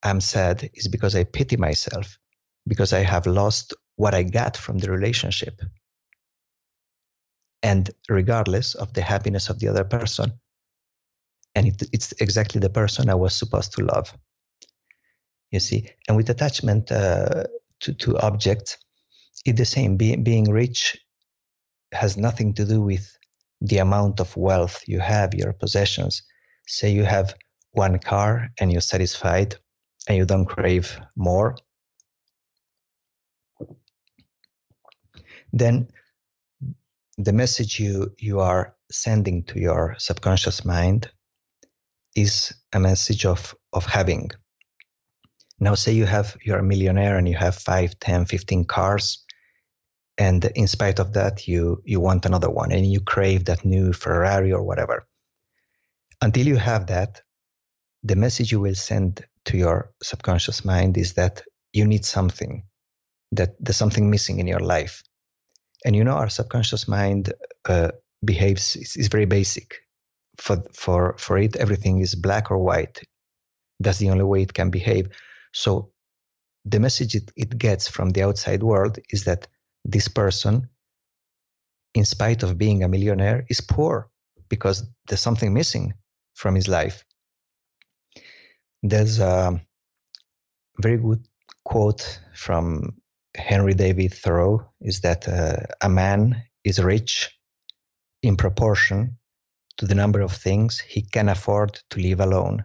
I'm sad is because I pity myself, because I have lost what I got from the relationship. And regardless of the happiness of the other person, and it, it's exactly the person I was supposed to love. You see, and with attachment uh, to, to objects, it's the same. Be, being rich has nothing to do with the amount of wealth you have, your possessions say you have one car and you're satisfied and you don't crave more, then the message you, you are sending to your subconscious mind is a message of, of having. Now, say you have you're a millionaire and you have 5, 10, 15 cars, and in spite of that, you you want another one and you crave that new Ferrari or whatever until you have that, the message you will send to your subconscious mind is that you need something, that there's something missing in your life. And you know, our subconscious mind uh, behaves, is very basic. For, for, for it, everything is black or white. That's the only way it can behave. So the message it, it gets from the outside world is that this person, in spite of being a millionaire, is poor because there's something missing from his life. There's a very good quote from Henry David Thoreau is that uh, a man is rich in proportion to the number of things he can afford to leave alone.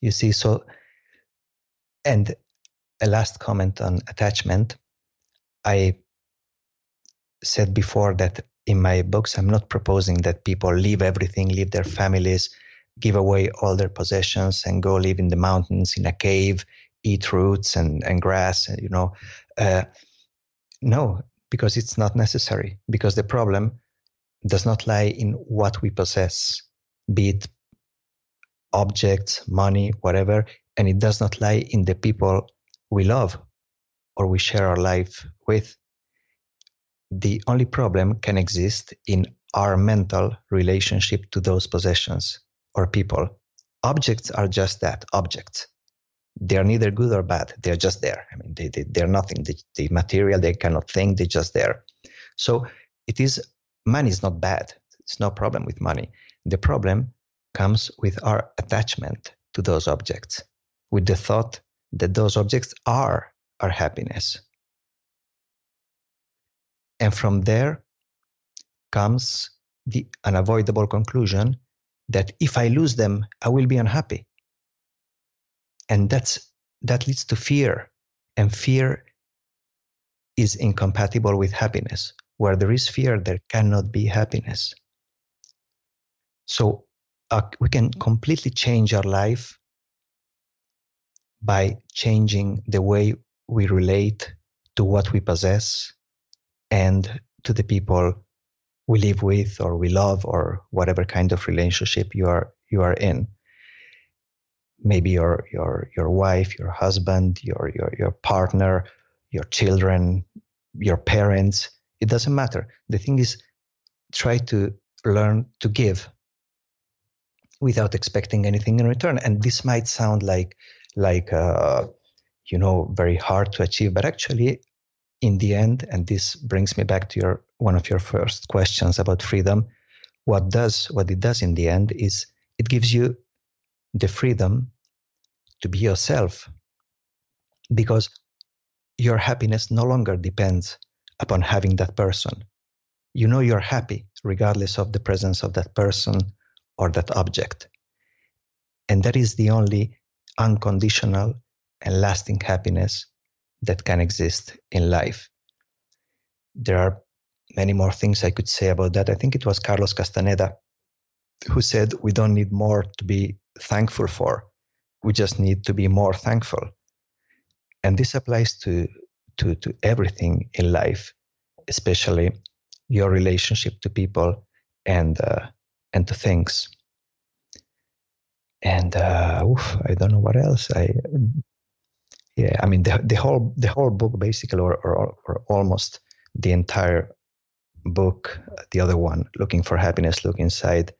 You see, so, and a last comment on attachment. I said before that in my books, I'm not proposing that people leave everything, leave their families, give away all their possessions, and go live in the mountains in a cave, eat roots and, and grass, you know. Uh, no, because it's not necessary, because the problem does not lie in what we possess, be it objects, money, whatever, and it does not lie in the people we love or we share our life with. The only problem can exist in our mental relationship to those possessions or people. Objects are just that objects. They are neither good or bad. They're just there. I mean, they, they, they're nothing. The, the material, they cannot think, they're just there. So it is, money is not bad. It's no problem with money. The problem comes with our attachment to those objects, with the thought that those objects are our happiness. And from there comes the unavoidable conclusion that if I lose them, I will be unhappy. And that's that leads to fear. And fear is incompatible with happiness. Where there is fear, there cannot be happiness. So uh, we can completely change our life by changing the way we relate to what we possess and to the people we live with or we love or whatever kind of relationship you are you are in maybe your your your wife your husband your your your partner your children your parents it doesn't matter the thing is try to learn to give without expecting anything in return. And this might sound like like uh, you know very hard to achieve, but actually, in the end, and this brings me back to your one of your first questions about freedom. What does what it does in the end is it gives you the freedom to be yourself because your happiness no longer depends upon having that person. You know you're happy regardless of the presence of that person or that object. And that is the only unconditional and lasting happiness that can exist in life. There are many more things I could say about that. I think it was Carlos Castaneda who said, We don't need more to be thankful for. We just need to be more thankful. And this applies to, to, to everything in life, especially your relationship to people and uh, and to things. And uh, oof, I don't know what else. I yeah, I mean the the whole the whole book basically, or, or, or almost the entire book, the other one, looking for happiness, look inside,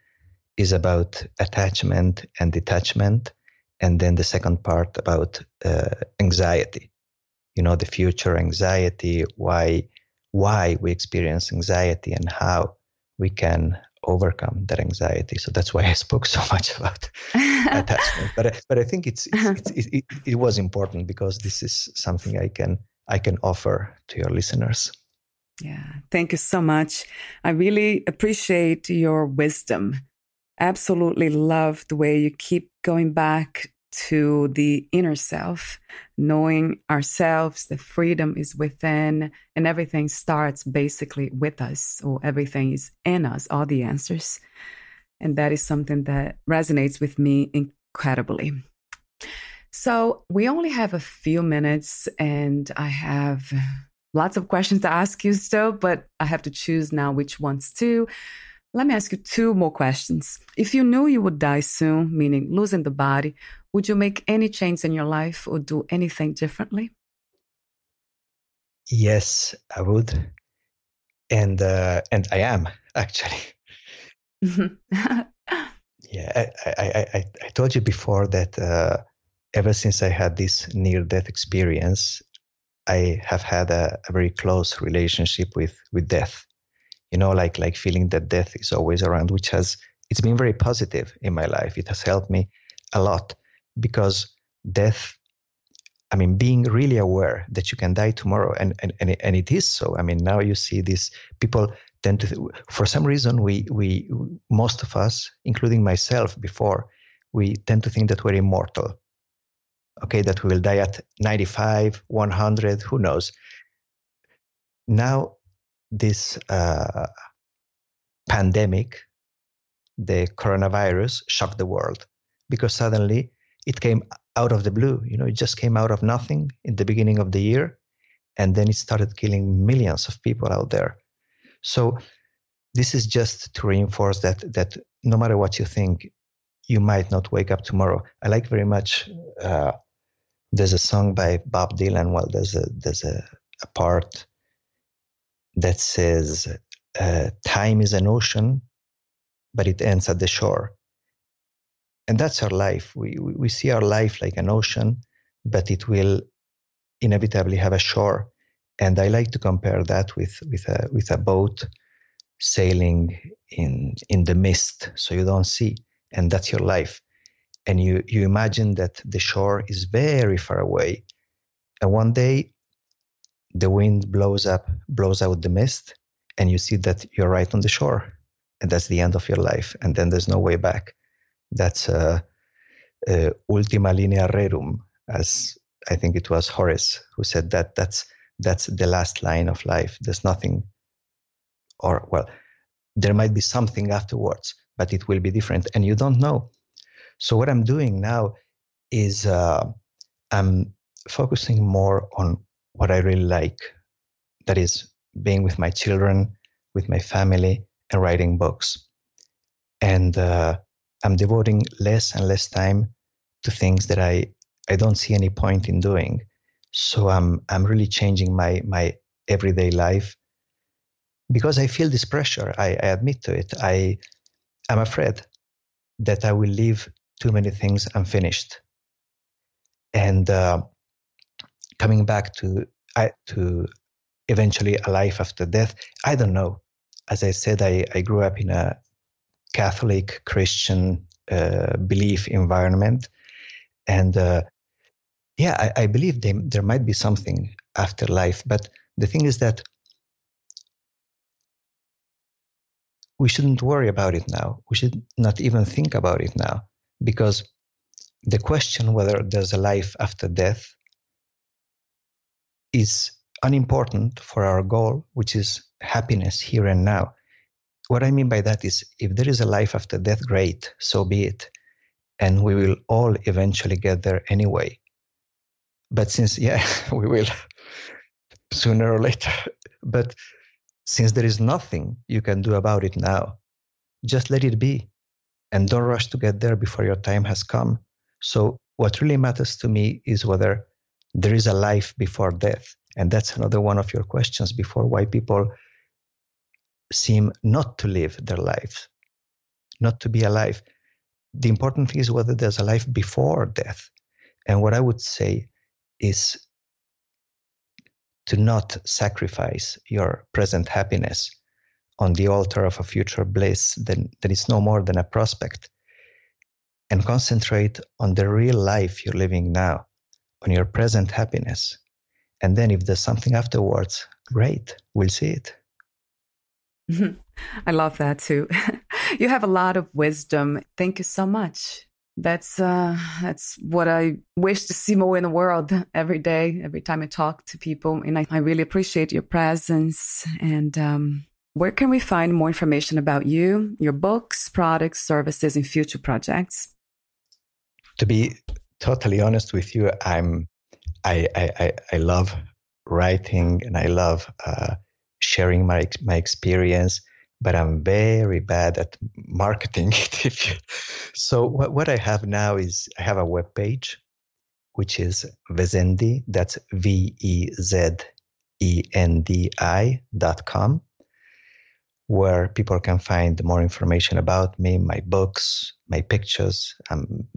is about attachment and detachment, and then the second part about uh, anxiety. You know, the future anxiety, why why we experience anxiety, and how we can overcome that anxiety. So that's why I spoke so much about attachment. But but I think it's, it's, it's it, it, was important because this is something I can I can offer to your listeners. Yeah, thank you so much. I really appreciate your wisdom. Absolutely love the way you keep going back to the inner self, knowing ourselves, the freedom is within, and everything starts basically with us, or everything is in us, all the answers. And that is something that resonates with me incredibly. So, we only have a few minutes, and I have lots of questions to ask you still, but I have to choose now which ones to. Let me ask you two more questions. If you knew you would die soon, meaning losing the body, would you make any change in your life or do anything differently? Yes, I would, and uh, and I am actually. yeah, I, I, I, I told you before that uh, ever since I had this near-death experience, I have had a, a very close relationship with with death you know like like feeling that death is always around which has it's been very positive in my life it has helped me a lot because death i mean being really aware that you can die tomorrow and and and, and it is so i mean now you see these people tend to for some reason we we most of us including myself before we tend to think that we're immortal. Okay, that we will die at 95, 100, who knows. Now, this uh, pandemic, the coronavirus, shocked the world because suddenly it came out of the blue. You know, it just came out of nothing in the beginning of the year, and then it started killing millions of people out there. So this is just to reinforce that that no matter what you think, you might not wake up tomorrow. I like very much. Uh, there's a song by Bob Dylan. Well, there's a there's a, a part that says, uh, "Time is an ocean, but it ends at the shore." And that's our life. We we see our life like an ocean, but it will inevitably have a shore. And I like to compare that with with a with a boat sailing in in the mist, so you don't see and that's your life and you you imagine that the shore is very far away and one day the wind blows up blows out the mist and you see that you're right on the shore and that's the end of your life and then there's no way back. That's uh, uh, ultima linea rerum as i think it was horace who said that that's that's the last line of life. There's nothing or well there might be something afterwards but it will be different and you don't know. So what i'm doing now is uh, i'm focusing more on what i really like that is being with my children with my family and writing books. And uh, i'm devoting less and less time to things that i i don't see any point in doing. So i'm i'm really changing my my everyday life because i feel this pressure. I, I admit to it. I I'm afraid that I will leave too many things unfinished. And uh, coming back to to eventually a life after death, I don't know. As I said, I, I grew up in a Catholic Christian uh, belief environment, and uh, yeah, I, I believe they, there might be something after life. But the thing is that we shouldn't worry about it now. We should not even think about it now because the question whether there's a life after death is unimportant for our goal, which is happiness here and now. What I mean by that is if there is a life after death, great, so be it. And we will all eventually get there anyway. But since, yeah, we will sooner or later. But since there is nothing you can do about it now, just let it be and don't rush to get there before your time has come. So, what really matters to me is whether there is a life before death. And that's another one of your questions before why people seem not to live their lives, not to be alive. The important thing is whether there's a life before death. And what I would say is to not sacrifice your present happiness on the altar of a future bliss then that is no more than a prospect and concentrate on the real life you're living now on your present happiness and then if there's something afterwards great we'll see it i love that too you have a lot of wisdom thank you so much that's uh, that's what I wish to see more in the world every day, every time I talk to people. And I, I really appreciate your presence. And um, where can we find more information about you, your books, products, services, and future projects? To be totally honest with you, I'm I I, I love writing and I love uh, sharing my my experience but I'm very bad at marketing it. so what, what I have now is I have a web page, which is Vezendi. That's V E Z E N D I dot com, where people can find more information about me, my books, my pictures. Um,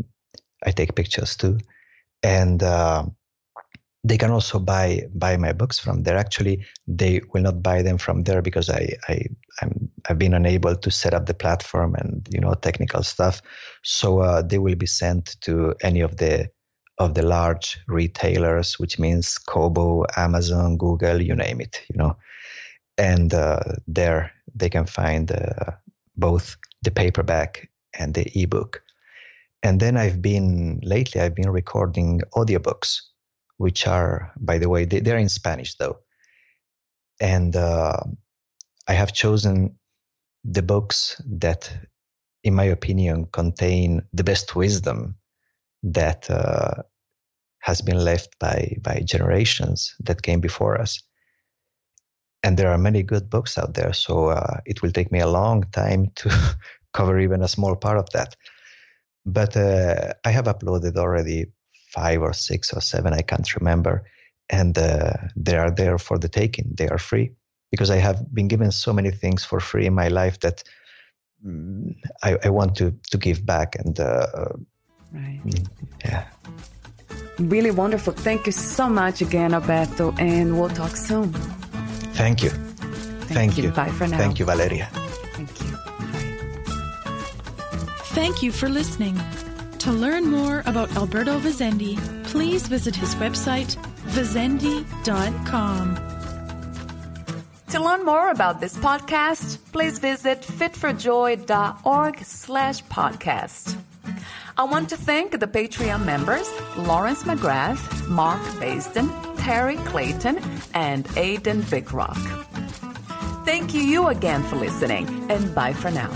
I take pictures too, and uh, they can also buy buy my books from there. Actually, they will not buy them from there because I I I'm, I've been unable to set up the platform and you know technical stuff. So uh, they will be sent to any of the of the large retailers, which means Kobo, Amazon, Google, you name it. You know, and uh, there they can find uh, both the paperback and the ebook. And then I've been lately I've been recording audiobooks, which are, by the way, they, are in Spanish though, and uh, I have chosen the books that, in my opinion, contain the best wisdom that uh, has been left by by generations that came before us. And there are many good books out there, so uh, it will take me a long time to cover even a small part of that but uh, I have uploaded already five or six or seven, I can't remember, and uh, they are there for the taking. They are free because I have been given so many things for free in my life that mm, I, I, want to to give back. And uh, right, mm, yeah, really wonderful. Thank you so much again, Alberto, and we'll talk soon. Thank you. Thank, Thank you. you. Bye for now. Thank you, Valeria. Thank you for listening. To learn more about Alberto Vezendi, please visit his website, vezendi.com. To learn more about this podcast, please visit fitforjoy.org slash podcast. I want to thank the Patreon members Lawrence McGrath, Mark Basden, Terry Clayton, and Aidan Bickrock. Thank you again for listening, and bye for now.